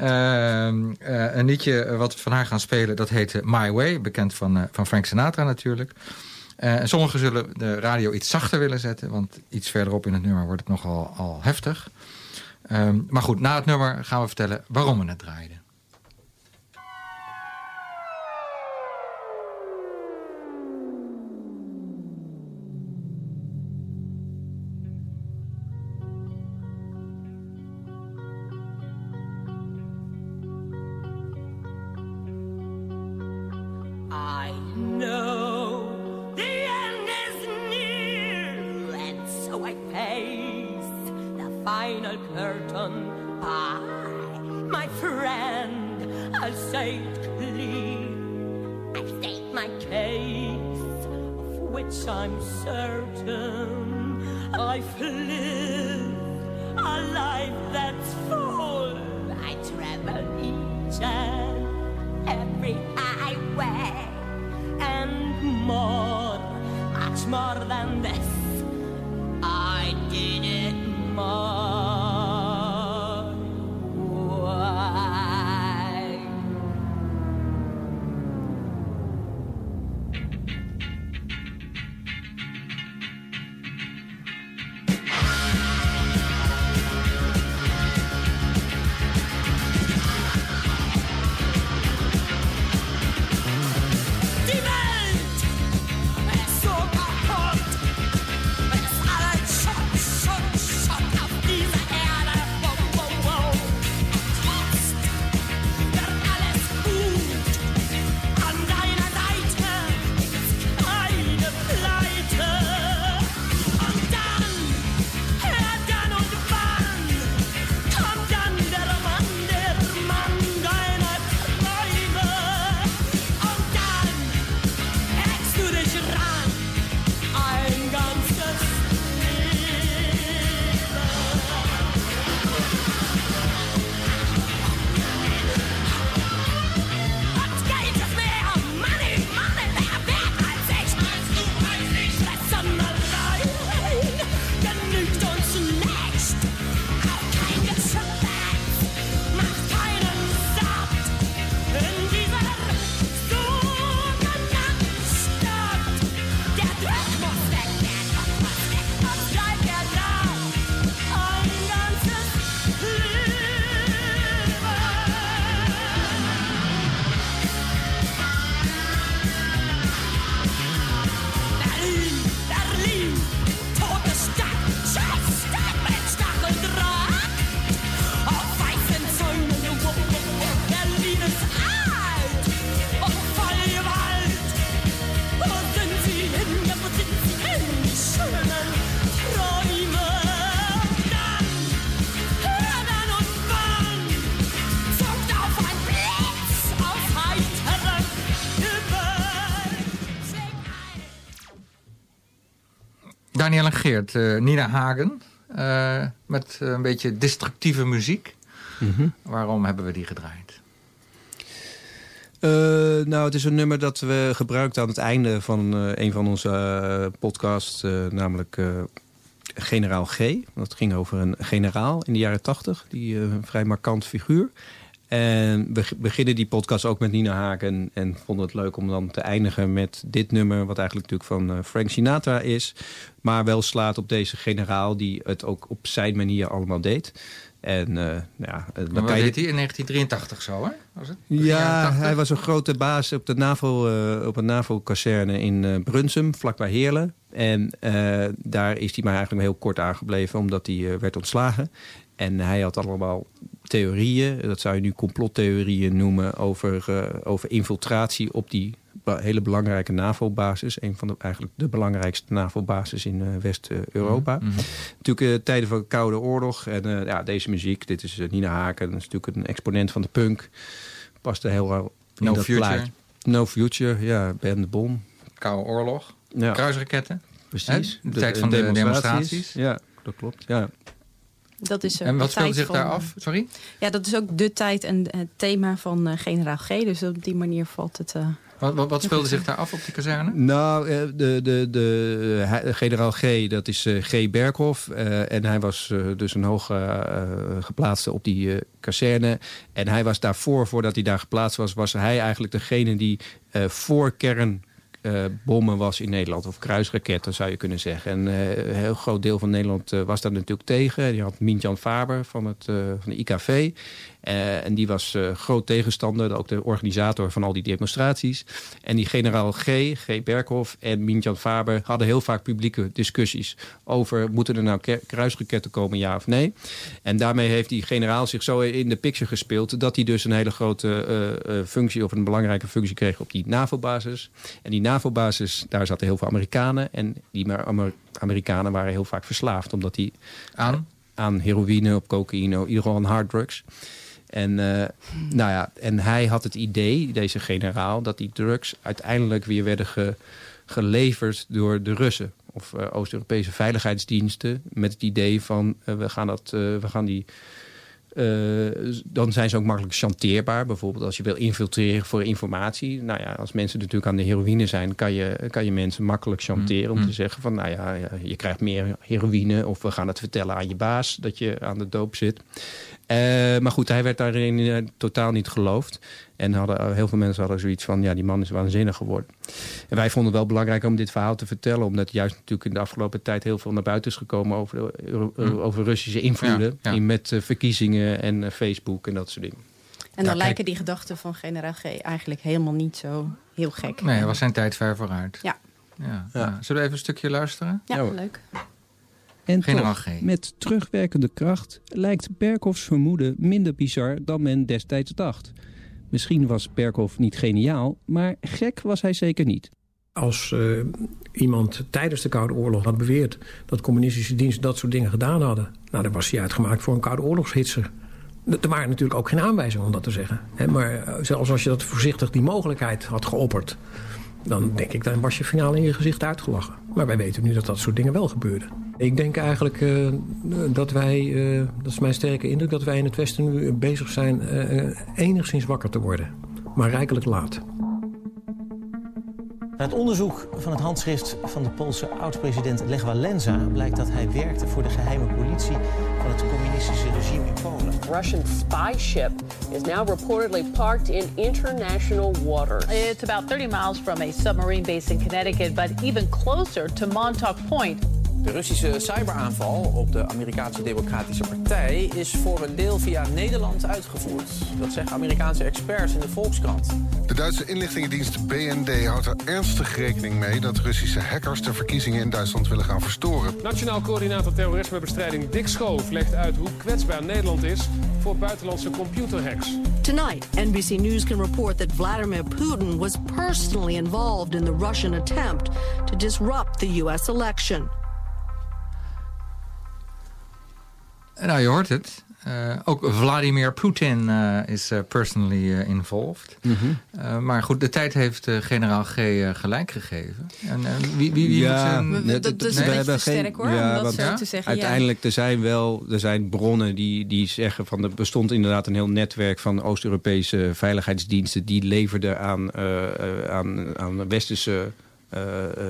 Uh, uh, een liedje wat we van haar gaan spelen, dat heet My Way. Bekend van, uh, van Frank Sinatra natuurlijk. en sommigen zullen de radio iets zachter willen zetten. Want iets verderop in het nummer wordt het nogal al heftig. Um, maar goed, na het nummer gaan we vertellen waarom we het draaiden. Daniel en Geert, eh, Nina Hagen. eh, met een beetje destructieve muziek. Mhm. Waarom hebben we die gedraaid? Eh, nou, het is een nummer dat we gebruikten aan het einde van eh, een van onze eh, podcasts, eh, namelijk eh, Generaal G. Dat ging over een generaal in de jaren tachtig, die eh, een vrij markant figuur. En we beginnen die podcast ook met Nina Hagen en vonden het leuk om dan te eindigen met dit nummer, wat eigenlijk natuurlijk van eh, Frank Sinatra is, maar wel slaat op deze generaal die het ook op zijn manier allemaal deed. En nou ja, eh, kan je deed hij in 1983 zo, hè? Was het? Ja, jaren 80? hij was een grote baas op, de NAVO, op een NAVO-kazerne in Brunsum, vlakbij Heerlen. En daar is hij maar eigenlijk heel kort aangebleven, omdat hij werd ontslagen. En hij had allemaal theorieën, dat zou je nu complottheorieën noemen... over, eh, over infiltratie op die hele belangrijke NAVO-basis. Een van de eigenlijk de belangrijkste NAVO-basis in eh, West-Europa. Mhm. Natuurlijk eh, tijden van de Koude Oorlog. En ja, deze muziek, dit is Nina Haken. Dat is natuurlijk een exponent van de punk. Past er heel wel in No dat Future. No Future, ja, Ben de Bom. Koude Oorlog. Ja. Kruisraketten. Precies. Hè? De tijd van de demonstraties. Ja, dat klopt. Ja. Dat is, eh, En wat speelde zich van- daar af? Sorry? Ja, dat is ook de tijd en het thema van eh, generaal G. Dus op die manier valt het... eh, Wat, wat, wat speelde zich daar af op die kazerne? Nou, eh, de, de, de, generaal G, dat is eh, G. Berghoff. eh, en hij was eh, dus een hoog eh, eh, geplaatste op die eh, kazerne. En hij was daarvoor, voordat hij daar geplaatst was... was hij eigenlijk degene die eh, voor kern... eh, bommen was in Nederland, of kruisraketten zou je kunnen zeggen. En eh, een heel groot deel van Nederland eh, was daar natuurlijk tegen. Die had Mintjan Faber van, het, van de IKV. Eh, en die was eh, groot tegenstander, ook de organisator van al die demonstraties. En die generaal G, G. Berghoff en Mintjan Faber hadden heel vaak publieke discussies over moeten er nou ke- kruisraketten komen, ja of nee. En daarmee heeft die generaal zich zo in de picture gespeeld dat hij dus een hele grote eh, functie of een belangrijke functie kreeg op die NAVO-basis. En die NAVO-basis, daar zaten heel veel Amerikanen. En die Amer- Amerikanen waren heel vaak verslaafd, omdat die Aan? aan heroïne, op cocaïne, in ieder geval aan harddrugs. En, eh, nou ja, en hij had het idee, deze generaal, dat die drugs uiteindelijk weer werden ge- geleverd door de Russen. Of eh, Oost-Europese veiligheidsdiensten. Met het idee van eh, we, gaan dat, we gaan die. dan zijn ze ook makkelijk chanteerbaar. Bijvoorbeeld als je wil infiltreren voor informatie. Nou ja, als mensen natuurlijk aan de heroïne zijn, kan je, kan je mensen makkelijk chanteren om te zeggen van nou ja, ja, je krijgt meer heroïne. Of we gaan het vertellen aan je baas dat je aan de doop zit. Eh, maar goed, hij werd daarin eh, totaal niet geloofd. En hadden, eh, heel veel mensen hadden zoiets van, ja, die man is waanzinnig geworden. En wij vonden het wel belangrijk om dit verhaal te vertellen. Omdat juist natuurlijk in de afgelopen tijd heel veel naar buiten is gekomen over, de, Hm. over Russische invloeden. Ja, ja. In, met verkiezingen en Facebook en dat soort dingen. En dan Ja, lijken kijk. die gedachten van generaal G eigenlijk helemaal niet zo heel gek. Nee, hij was zijn tijd ver vooruit. Ja. Ja, ja. Zullen we even een stukje luisteren? Ja, leuk. En toch, met terugwerkende kracht lijkt Berghoffs vermoeden minder bizar dan men destijds dacht. Misschien was Berghoff niet geniaal, maar gek was hij zeker niet. Als eh, iemand tijdens de Koude Oorlog had beweerd dat communistische diensten dat soort dingen gedaan hadden, nou, dan was hij uitgemaakt voor een Koude Oorlogshitser. Er waren natuurlijk ook geen aanwijzingen om dat te zeggen. Hè, maar eh, zelfs als je dat voorzichtig die mogelijkheid had geopperd, dan denk ik, dan was je finaal in je gezicht uitgelachen. Maar wij weten nu dat dat soort dingen wel gebeurden. Ik denk eigenlijk eh, dat wij, eh, dat is mijn sterke indruk, dat wij in het Westen nu bezig zijn eh, enigszins wakker te worden. Maar rijkelijk laat. Uit onderzoek van het handschrift van de Poolse oud-president Lech Walenza blijkt dat hij werkte voor de geheime politie van het communistische regime in Polen. Russian spy ship is now reportedly parked in international waters. It's about 30 miles from a submarine base in Connecticut, but even closer to Montauk Point. De Russische cyberaanval op de Amerikaanse Democratische Partij is voor een deel via Nederland uitgevoerd. Dat zeggen Amerikaanse experts in de Volkskrant. De Duitse inlichtingendienst BND houdt er ernstig rekening mee dat Russische hackers de verkiezingen in Duitsland willen gaan verstoren. Nationaal coördinator terrorismebestrijding Dick Schoof legt uit hoe kwetsbaar Nederland is voor buitenlandse computerhacks. Tonight, NBC News can report that Vladimir Putin was personally involved in the Russian attempt to disrupt the U.S. election. Nou, je hoort het. Uh, ook Vladimir Putin uh, is uh, personally involved. Mm -hmm. maar goed, de tijd heeft generaal G gelijk gegeven. En wie, wie, wie ja, moet zijn... Dat, dat is een beetje sterk hoor, ja, om dat zo te zeggen. Uiteindelijk, er zijn wel er zijn bronnen die, die zeggen... van er bestond inderdaad een heel netwerk van Oost-Europese veiligheidsdiensten... die leverden aan, aan, aan westerse...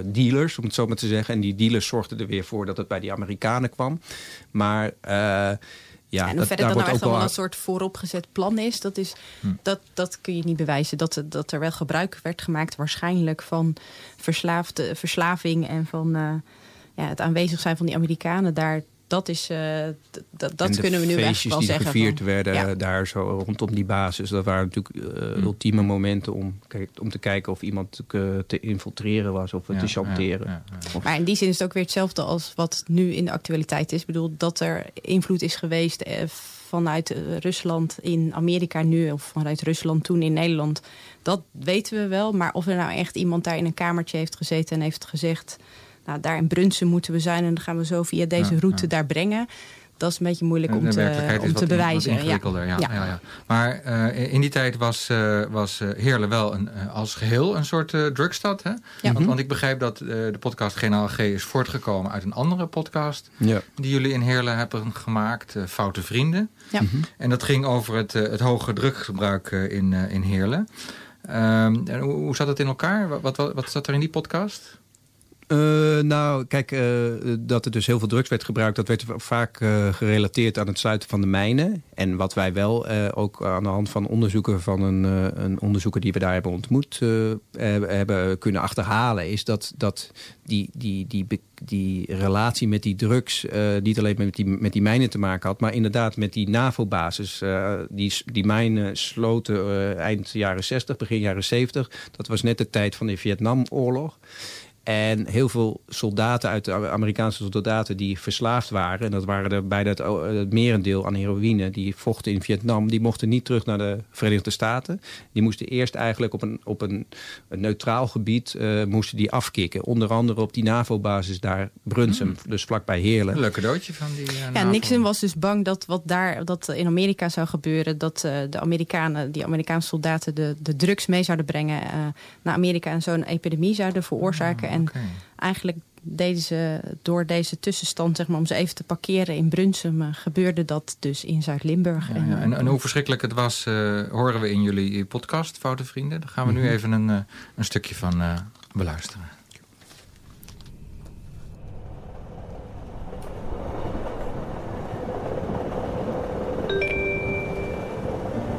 dealers, om het zo maar te zeggen. En die dealers zorgden er weer voor dat het bij die Amerikanen kwam. Maar ja, en dat, verder dat nou echt wel een soort vooropgezet plan is, dat, is hm. dat, dat kun je niet bewijzen. Dat, dat er wel gebruik werd gemaakt waarschijnlijk van verslaafde, verslaving en van uh, ja, het aanwezig zijn van die Amerikanen daar dat is, uh, dat kunnen we nu echt wel die zeggen. gevierd werden daar zo rondom die basis. Dat waren natuurlijk uh, ultieme momenten om, om te kijken of iemand uh, te infiltreren was of te chanteren. Ja, ja, maar in die zin is het ook weer hetzelfde als wat nu in de actualiteit is. Ik bedoel, dat er invloed is geweest vanuit Rusland in Amerika nu... of vanuit Rusland toen in Nederland, dat weten we wel. Maar of er nou echt iemand daar in een kamertje heeft gezeten en heeft gezegd nou, daar in Brunsen moeten we zijn en dan gaan we zo via deze route daar brengen. Dat is een beetje moeilijk om te, om te bewijzen. Wat ingewikkelder, ja. Ja. Ja, Maar uh, in die tijd was, uh, was uh, Heerlen wel een, als geheel een soort drugstad. Hè? Want, want, ik begrijp dat de podcast Generaal G is voortgekomen uit een andere podcast... die jullie in Heerlen hebben gemaakt, Foute Vrienden. Ja. Mm -hmm. En dat ging over het, het hoge druggebruik in, in Heerlen. Um, hoe, hoe zat het in elkaar? Wat, wat, wat zat er in die podcast? Uh, nou, kijk, uh, dat er dus heel veel drugs werd gebruikt... dat werd vaak uh, gerelateerd aan het sluiten van de mijnen. En wat wij wel ook aan de hand van onderzoeken... van een, een onderzoeker die we daar hebben ontmoet... hebben kunnen achterhalen... is dat, dat die, die, die, die relatie met die drugs... niet alleen met die, met die mijnen te maken had... maar inderdaad met die NAVO-basis. die, die mijnen sloten eind jaren 60, begin jaren 70. Dat was net de tijd van de Vietnamoorlog. En heel veel soldaten uit de Amerikaanse soldaten die verslaafd waren... en dat waren er bijna het, het merendeel aan heroïne... die vochten in Vietnam, die mochten niet terug naar de Verenigde Staten. Die moesten eerst eigenlijk op een, op een, een neutraal gebied uh, moesten die afkicken. Onder andere op die NAVO-basis daar, Brunsum, mm. dus vlakbij Heerlen. Een leuk cadeautje van die uh, Ja, NAVO. Nixon was dus bang dat wat daar dat in Amerika zou gebeuren... dat uh, de Amerikanen, die Amerikaanse soldaten de, de drugs mee zouden brengen naar Amerika... en zo'n epidemie zouden veroorzaken... En okay. eigenlijk deden ze door deze tussenstand, zeg maar, om ze even te parkeren in Brunsum, uh, gebeurde dat dus in Zuid-Limburg. Ja, en, ja. en, en, hoe verschrikkelijk het was, uh, horen we in jullie podcast, Foute Vrienden. Daar gaan we nu mm -hmm. even een, uh, een stukje van beluisteren.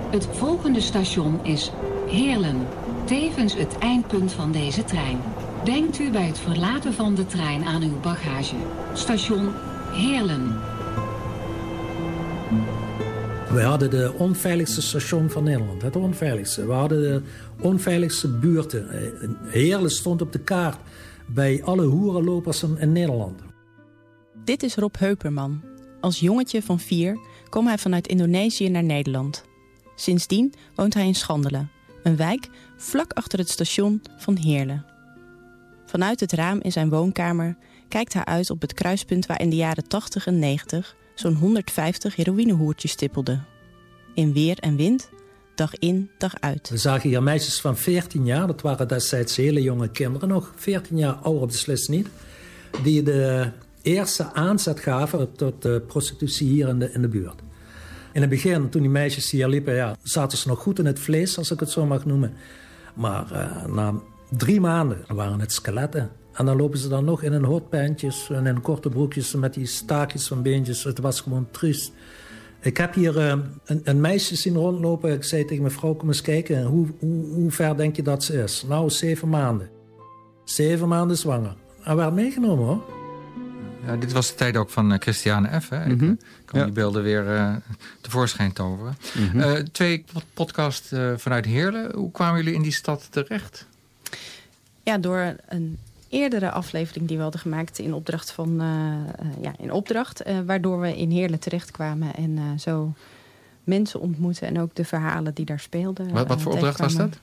Het volgende station is Heerlen, tevens het eindpunt van deze trein. Denkt u bij het verlaten van de trein aan uw bagage. Station Heerlen. We hadden de onveiligste station van Nederland. Het onveiligste. We hadden de onveiligste buurten. Heerlen stond op de kaart bij alle hoerenlopers in Nederland. Dit is Rob Heuperman. Als jongetje van vier kwam hij vanuit Indonesië naar Nederland. Sindsdien woont hij in Schandelen, een wijk vlak achter het station van Heerlen. Vanuit het raam in zijn woonkamer kijkt hij uit op het kruispunt waar in de jaren 80 en 90 zo'n 150 heroïnehoertjes stippelden. In weer en wind, dag in, dag uit. We zagen hier meisjes van 14 jaar, dat waren destijds hele jonge kinderen, nog 14 jaar ouder beslist niet, die de eerste aanzet gaven tot de prostitutie hier in de, buurt. In het begin, toen die meisjes hier liepen, ja, zaten ze nog goed in het vlees, als ik het zo mag noemen. Maar uh, na Drie maanden waren het skeletten. En dan lopen ze dan nog in hun hotpantjes en in korte broekjes met die staakjes van beentjes. Het was gewoon triest. Ik heb hier uh, een, een, meisje zien rondlopen. Ik zei tegen mijn vrouw, kom eens kijken. Hoe, hoe, hoe, ver denk je dat ze is? Nou, zeven maanden. Zeven maanden zwanger. En werd meegenomen hoor. Ja, dit was de tijd ook van uh, Christiane F. Hè? Ik mm -hmm. kan ja. die beelden weer uh, tevoorschijn toveren. Mm -hmm. twee podcast vanuit Heerlen. Hoe kwamen jullie in die stad terecht? Ja, door een eerdere aflevering die we hadden gemaakt in opdracht van uh, uh, ja, in opdracht, uh, waardoor we in Heerlen terechtkwamen en zo mensen ontmoeten en ook de verhalen die daar speelden. Wat, wat voor opdracht was dat?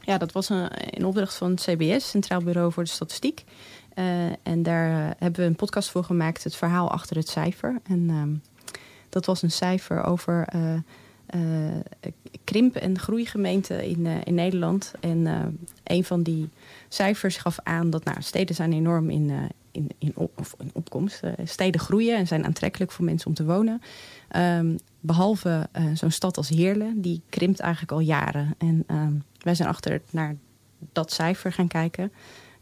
Ja, dat was een, een opdracht van het CBS, Centraal Bureau voor de Statistiek. en daar hebben we een podcast voor gemaakt, het verhaal achter het cijfer. En ehm, Dat was een cijfer over krimp- en groeigemeenten in, in Nederland. En een van die cijfers gaf aan dat nou, steden zijn enorm in, in, in, op, of in opkomst. steden groeien en zijn aantrekkelijk voor mensen om te wonen. Um, behalve zo'n stad als Heerlen, die krimpt eigenlijk al jaren. En um, wij zijn achter naar dat cijfer gaan kijken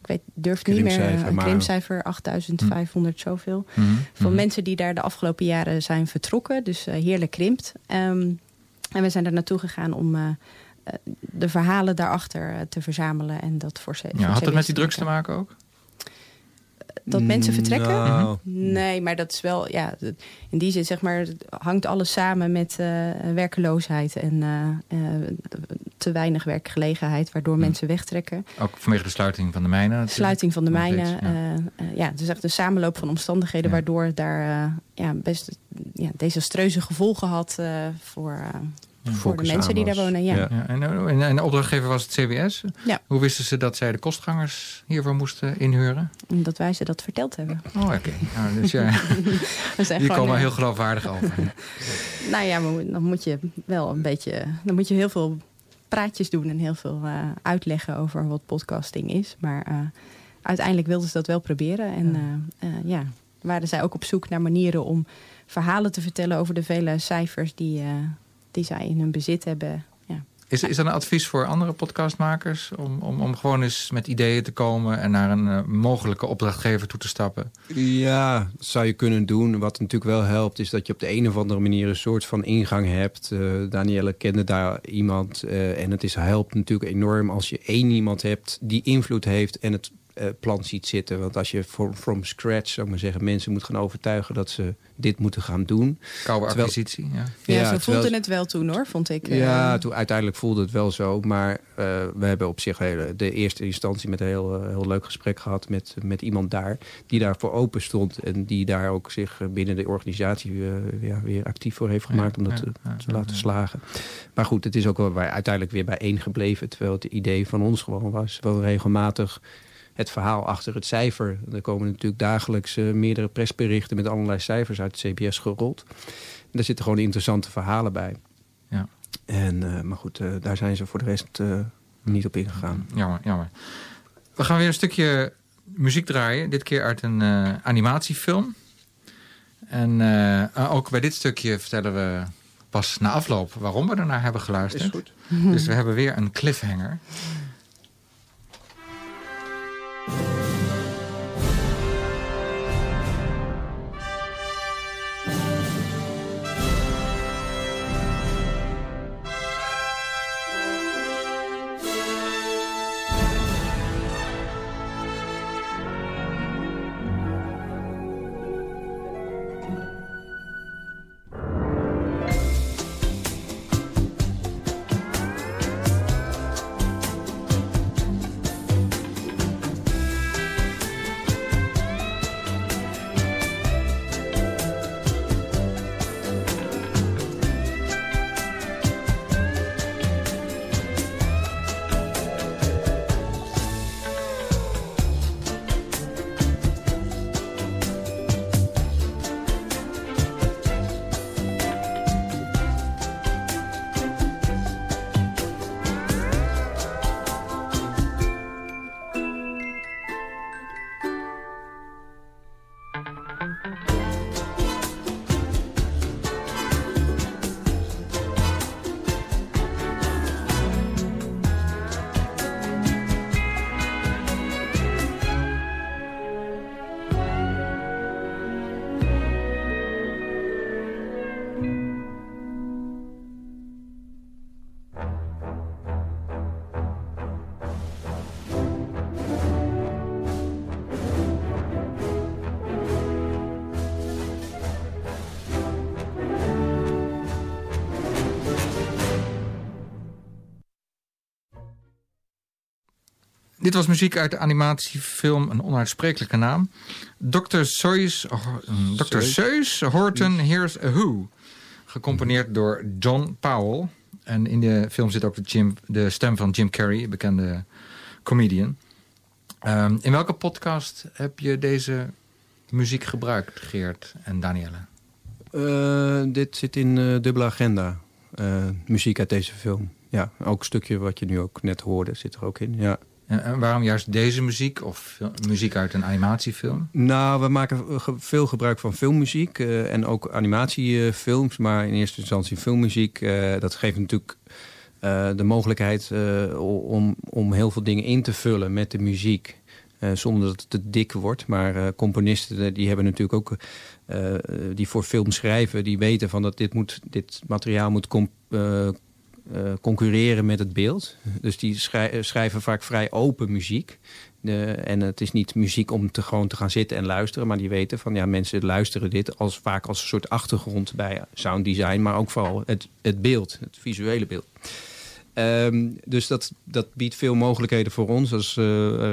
weet, durf niet meer een krimcijfer, 8500 hm. zoveel. Mm Van hm. mensen die daar de afgelopen jaren zijn vertrokken. Dus uh, heerlijk krimpt. Um, en we zijn er naartoe gegaan om uh, de verhalen daarachter te verzamelen. En dat voor ze. Ja, had het met die drugs te maken ook? Dat mensen vertrekken? Nou. Nee, maar dat is wel, ja, in die zin zeg maar, hangt alles samen met uh, werkeloosheid en uh, te weinig werkgelegenheid, waardoor hm. mensen wegtrekken. Ook vanwege de sluiting van de mijnen? Sluiting van de mijnen. ja. ja, het is echt een samenloop van omstandigheden, waardoor daar ja, best ja, desastreuze gevolgen had voor voor de mensen die daar wonen. Ja. ja. En, en, de opdrachtgever was het CBS. Ja. Hoe wisten ze dat zij de kostgangers hiervoor moesten inhuren? Omdat wij ze dat verteld hebben. Oh, oké. Nou, dus ja, die komen heel geloofwaardig over. nou ja, dan moet je wel een beetje... Dan moet je heel veel praatjes doen en heel veel uh, uitleggen over wat podcasting is. Maar uh, uiteindelijk wilden ze dat wel proberen. En ja. ja, waren zij ook op zoek naar manieren om verhalen te vertellen over de vele cijfers die die zij in hun bezit hebben. Ja. Is, is er een advies voor andere podcastmakers om, om, om gewoon eens met ideeën te komen en naar een uh, mogelijke opdrachtgever toe te stappen? Ja, dat zou je kunnen doen. Wat natuurlijk wel helpt, is dat je op de een of andere manier een soort van ingang hebt. Uh, Danielle kende daar iemand. Uh, en het is, helpt natuurlijk enorm als je één iemand hebt die invloed heeft en het plan ziet zitten. Want als je from, from scratch, zou ik maar zeggen, mensen moet gaan overtuigen dat ze dit moeten gaan doen. Koude acquisitie, ja. Ja, ja ze voelden het wel toen hoor, vond ik. Ja, uh, toen, uiteindelijk voelde het wel zo. Maar uh, we hebben op zich hele, de eerste instantie met een heel, heel leuk gesprek gehad met, met iemand daar. Die daarvoor open stond en die daar ook zich binnen de organisatie ja, weer actief voor heeft gemaakt om dat te, te laten slagen. Maar goed, het is ook wel uiteindelijk weer bijeen gebleven. Terwijl het idee van ons gewoon was. Wel regelmatig het verhaal achter het cijfer. Er komen natuurlijk dagelijks uh, meerdere persberichten met allerlei cijfers uit het CBS gerold. En daar zitten gewoon interessante verhalen bij. Ja. En, uh, maar goed, uh, daar zijn ze voor de rest niet op ingegaan. Jammer, jammer. We gaan weer een stukje muziek draaien. Dit keer uit een animatiefilm. En ook bij dit stukje vertellen we pas na afloop waarom we ernaar hebben geluisterd. Is goed. Dus we hebben weer een cliffhanger. Dit was muziek uit de animatiefilm, een onuitsprekelijke naam. Dr. Seuss, Dr. Seuss Horton Here's a Who. Gecomponeerd door John Powell. En in de film zit ook de, Jim, de stem van Jim Carrey, bekende comedian. Um, in welke podcast heb je deze muziek gebruikt, Geert en Danielle? Uh, dit zit in uh, dubbele agenda. Uh, muziek uit deze film. Ja, ook een stukje wat je nu ook net hoorde zit er ook in. Ja. En, waarom juist deze muziek of muziek uit een animatiefilm? Nou, we maken veel gebruik van filmmuziek en ook animatiefilms. Maar in eerste instantie filmmuziek. dat geeft natuurlijk de mogelijkheid om, om heel veel dingen in te vullen met de muziek. Zonder dat het te dik wordt. Maar componisten die hebben natuurlijk ook... Die voor film schrijven, die weten van dat dit, moet, dit materiaal moet concurreren met het beeld. Dus die schrijven vaak vrij open muziek. en het is niet muziek om te, gewoon te gaan zitten en luisteren. Maar die weten van ja, mensen luisteren dit als, vaak als een soort achtergrond bij sounddesign. Maar ook vooral het, het beeld, het visuele beeld. Um, dus dat, dat biedt veel mogelijkheden voor ons als uh,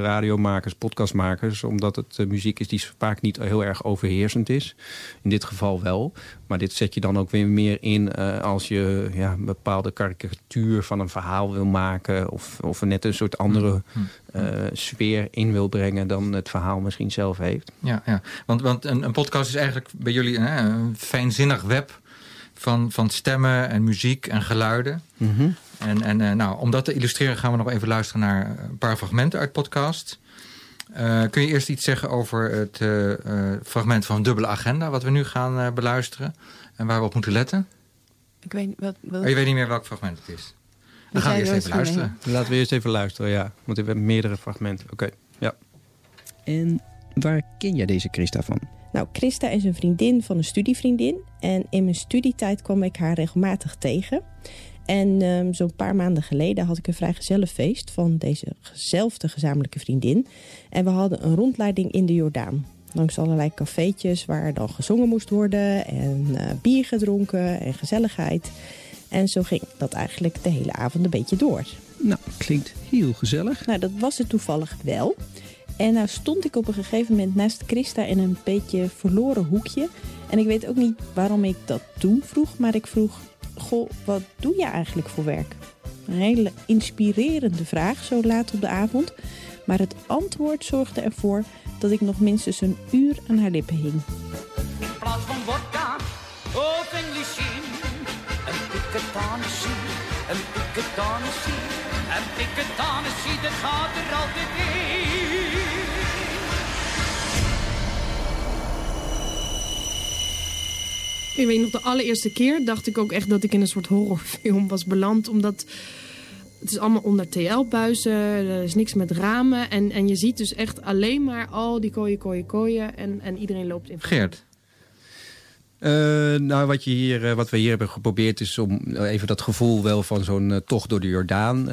radiomakers, podcastmakers. Omdat het uh, muziek is die vaak niet heel erg overheersend is. In dit geval wel. Maar dit zet je dan ook weer meer in uh, als je ja, een bepaalde karikatuur van een verhaal wil maken. Of, of net een soort andere sfeer in wil brengen dan het verhaal misschien zelf heeft. Ja, ja. want, want een, een podcast is eigenlijk bij jullie een fijnzinnig web van, van stemmen en muziek en geluiden. Mm -hmm. En, en uh, nou, om dat te illustreren gaan we nog even luisteren naar een paar fragmenten uit podcast. Uh, kun je eerst iets zeggen over het uh, fragment van Dubbele Agenda... wat we nu gaan beluisteren en waar we op moeten letten? Ik weet, wat, wat... Oh, je weet niet meer welk fragment het is. Dan gaan we eerst even luisteren. Laten we eerst even luisteren, ja. Want we hebben meerdere fragmenten. Oké, okay. ja. En waar ken jij deze Christa van? Nou, Christa is een vriendin van een studievriendin. En in mijn studietijd kwam ik haar regelmatig tegen. En um, zo'n paar maanden geleden had ik een vrijgezellenfeest van dezezelfde gezamenlijke vriendin. En we hadden een rondleiding in de Jordaan. Langs allerlei cafeetjes waar dan gezongen moest worden en uh, bier gedronken en gezelligheid. En zo ging dat eigenlijk de hele avond een beetje door. Nou, klinkt heel gezellig. Nou, dat was het toevallig wel. En nou stond ik op een gegeven moment naast Christa in een beetje verloren hoekje. En ik weet ook niet waarom ik dat toen vroeg, maar ik vroeg... Goh, wat doe je eigenlijk voor werk? Een hele inspirerende vraag zo laat op de avond. Maar het antwoord zorgde ervoor dat ik nog minstens een uur aan haar lippen hing. In plaats van vodka of Englishin, een piketanissie, een piketanissie, een piketanissie, dat gaat er altijd in. Ik weet nog, de allereerste keer dacht ik ook echt dat ik in een soort horrorfilm was beland. Omdat het is allemaal onder TL-buizen, er is niks met ramen. En, en je ziet dus echt alleen maar al die kooien, kooien, kooien. En, en iedereen loopt in. Geert? Uh, nou, wat, je hier, uh, wat we hier hebben geprobeerd is om even dat gevoel wel van zo'n uh, tocht door de Jordaan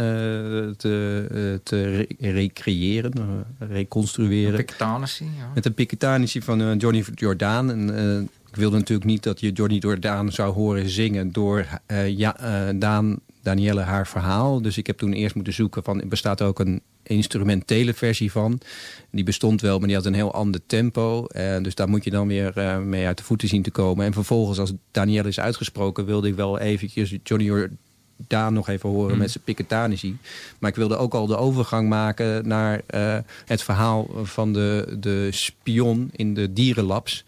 te, te re recreëren, reconstrueren. Een. Met een piketanisie van Johnny Jordaan. En, ik wilde natuurlijk niet dat je Johnny Jordaan zou horen zingen door ja, Daan, Danielle haar verhaal. Dus ik heb toen eerst moeten zoeken van, bestaat er ook een instrumentele versie van. Die bestond wel, maar die had een heel ander tempo. Uh, dus daar moet je dan weer uh, mee uit de voeten zien te komen. En vervolgens, als Danielle is uitgesproken... wilde ik wel eventjes Johnny Jordaan nog even horen mm. met zijn piketanici. Maar ik wilde ook al de overgang maken naar uh, het verhaal van de, de spion in de dierenlabs...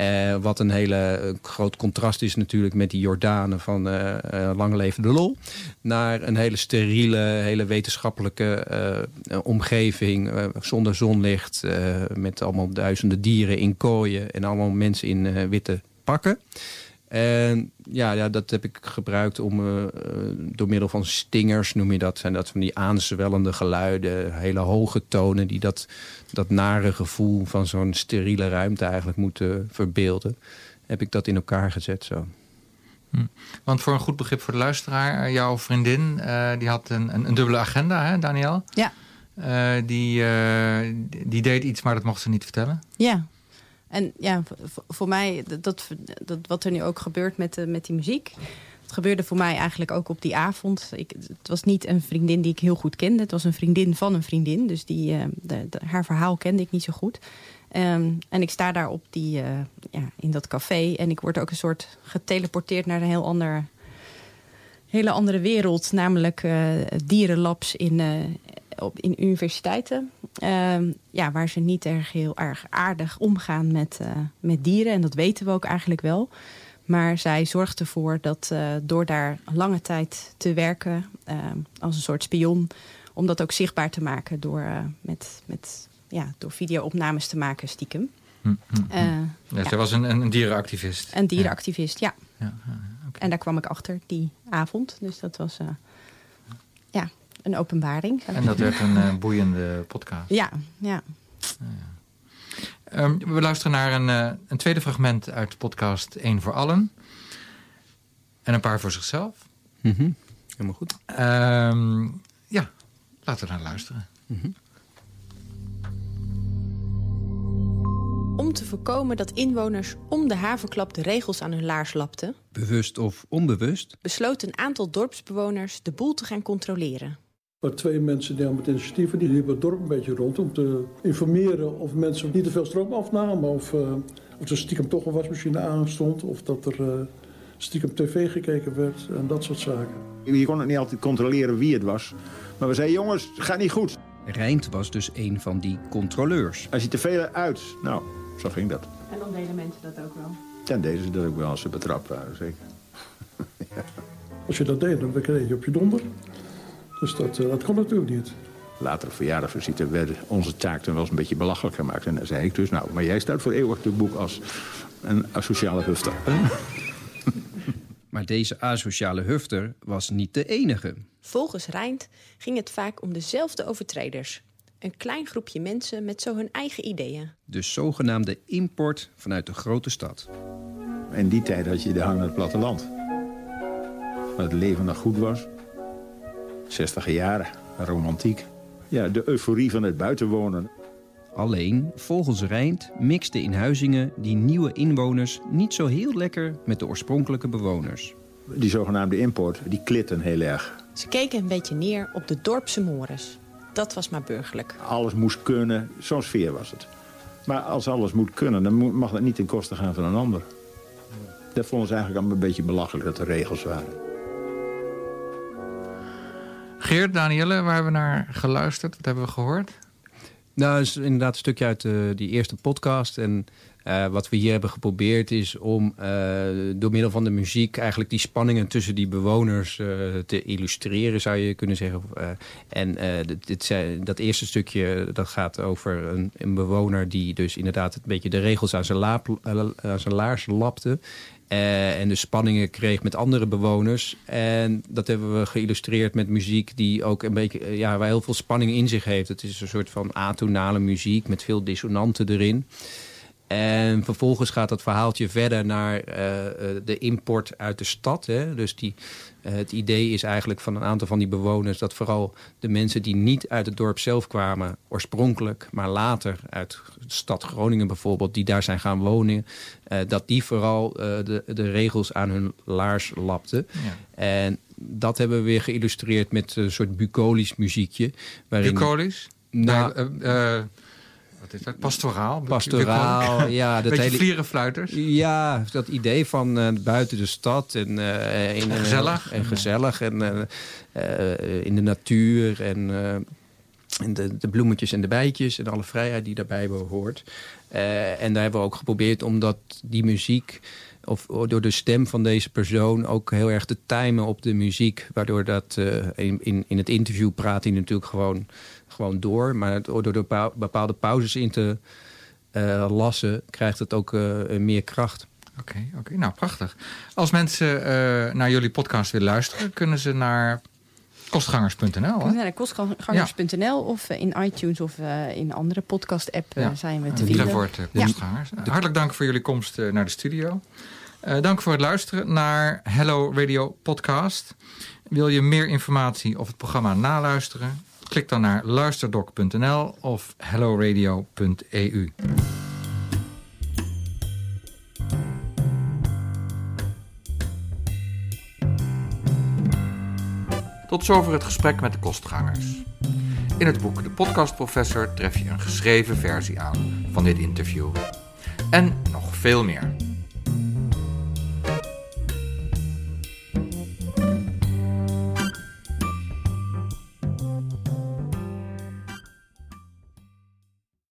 Uh, wat een hele groot contrast is natuurlijk met die Jordanen van uh, Lang Leven de Lol. Naar een hele steriele, hele wetenschappelijke omgeving zonder zonlicht. met allemaal duizenden dieren in kooien en allemaal mensen in witte pakken. En ja, ja, dat heb ik gebruikt om door middel van stingers, noem je dat. Zijn dat van die aanzwellende geluiden, hele hoge tonen... die dat, dat nare gevoel van zo'n steriele ruimte eigenlijk moeten verbeelden. Heb ik dat in elkaar gezet zo. Hm. Want voor een goed begrip voor de luisteraar... jouw vriendin, uh, die had een, een, een, dubbele agenda, hè, Daniel? Ja. Uh, die, die deed iets, maar dat mocht ze niet vertellen? Ja, en ja, voor mij, dat, dat, wat er nu ook gebeurt met, de, met die muziek... Gebeurde voor mij eigenlijk ook op die avond. Ik, het was niet een vriendin die ik heel goed kende. Het was een vriendin van een vriendin. Dus die, uh, de, haar verhaal kende ik niet zo goed. Um, en ik sta daar op die, uh, ja, in dat café. En ik word ook een soort geteleporteerd naar een heel ander, hele andere wereld. Namelijk uh, dierenlabs in, op, in universiteiten. ehm, ja, waar ze niet erg heel erg aardig omgaan met, eh, met dieren. En dat weten we ook eigenlijk wel. Maar zij zorgt ervoor dat eh, door daar lange tijd te werken ehm, als een soort spion, om dat ook zichtbaar te maken door, eh, met, met, ja, door video-opnames te maken stiekem. Hm, hm, hm. Eh, ja, ja. Zij was een, een, dierenactivist. Een dierenactivist, ja. Ja, En daar kwam ik achter die avond. Dus dat was eh, ja, een openbaring. En dat werd een eh, boeiende podcast. Ja, ja. Ehm, we luisteren naar een, eh, een tweede fragment uit de podcast Eén voor Allen. En een paar voor zichzelf. Mhm. Helemaal goed. Ehm, ja, laten we naar luisteren. Om te voorkomen dat inwoners om de havenklap de regels aan hun laars lapten... Bewust of onbewust. besloot een aantal dorpsbewoners de boel te gaan controleren. Maar twee mensen die met initiatieven, die liepen het dorp een beetje rond om te informeren of mensen niet te veel stroom afnamen. Of, eh, of er stiekem toch een wasmachine aan stond. Of dat er eh, stiekem tv gekeken werd en dat soort zaken. Je kon het niet altijd controleren wie het was. Maar we zeiden, jongens, het gaat niet goed. Rijnt was dus een van die controleurs. Als je te veel uit, nou, zo ging dat. En dan deden mensen dat ook wel. Dan deden ze dat ook wel als ze betrapt waren, zeker. Als je dat deed, dan kreeg je op je donder. Dus dat, eh, dat kon natuurlijk niet. Later verjaardagsvisite werd onze taak toen wel eens een beetje belachelijk gemaakt. En dan zei ik dus, nou, maar jij staat voor eeuwig te boek als een asociale hufter. Maar deze asociale hufter was niet de enige. Volgens Rijnd ging het vaak om dezelfde overtreders. Een klein groepje mensen met zo hun eigen ideeën. De zogenaamde import vanuit de grote stad. In die tijd had je de hang naar het platteland. Waar het leven nog goed was. 60 jaren, romantiek. Ja, de euforie van het buitenwonen. Alleen, volgens Rijnd mixten in Huizingen die nieuwe inwoners niet zo heel lekker met de oorspronkelijke bewoners. Die zogenaamde import, die klitten heel erg. Ze keken een beetje neer op de dorpse mores. Dat was maar burgerlijk. Alles moest kunnen, zo'n sfeer was het. Maar als alles moet kunnen, dan mag dat niet ten koste gaan van een ander. Dat vonden ze eigenlijk allemaal een beetje belachelijk dat er regels waren. Geert, Danielle, waar hebben we naar geluisterd? Wat hebben we gehoord? Nou, is inderdaad een stukje uit eh, die eerste podcast. En eh, wat we hier hebben geprobeerd is om eh, door middel van de muziek... eigenlijk die spanningen tussen die bewoners te illustreren, zou je kunnen zeggen. En dit, dit zei- dat eerste stukje dat gaat over een, een bewoner... die dus inderdaad een beetje de regels aan zijn, aan zijn laars lapte... Eh, en de spanningen kreeg met andere bewoners. En dat hebben we geïllustreerd met muziek die ook een beetje, eh, ja, waar heel veel spanning in zich heeft. Het is een soort van atonale muziek met veel dissonanten erin. En vervolgens gaat dat verhaaltje verder naar eh, de import uit de stad. Hè? Dus die, het idee is eigenlijk van een aantal van die bewoners... dat vooral de mensen die niet uit het dorp zelf kwamen... oorspronkelijk, maar later uit de stad Groningen bijvoorbeeld... die daar zijn gaan wonen... eh, dat die vooral eh, de, de regels aan hun laars lapten. En dat hebben we weer geïllustreerd met een soort bucolisch muziekje. waarin- Bucolisch? Nou, Eh, eh, is dat? Pastoraal? Pastoraal, ja. Dat hele- vlierenfluiters? Ja, dat idee van eh, buiten de stad en, eh, in, En gezellig. En gezellig en eh, eh, in de natuur en, eh, en de, de bloemetjes en de bijtjes en alle vrijheid die daarbij behoort. Eh, en daar hebben we ook geprobeerd omdat die muziek of door de stem van deze persoon ook heel erg te timen op de muziek. Waardoor dat eh, in, in, in het interview praat hij natuurlijk gewoon, gewoon door. Maar door door bepaal- bepaalde pauzes in te eh, lassen krijgt het ook eh, meer kracht. Oké, oké. nou prachtig. Als mensen eh, naar jullie podcast willen luisteren, kunnen ze naar kostgangers.nl. hè? Naar kostgangers.nl of in iTunes of eh, in andere podcast-app Ja. zijn we te vinden. eh, Ja. kostgangers. Hartelijk dank voor jullie komst eh, naar de studio. Eh, dank voor het luisteren naar Hello Radio Podcast. Wil je meer informatie of het programma naluisteren? Klik dan naar luisterdoc.nl of helloradio.eu. Tot zover het gesprek met de kostgangers. In het boek De Podcastprofessor tref je een geschreven versie aan van dit interview. En nog veel meer.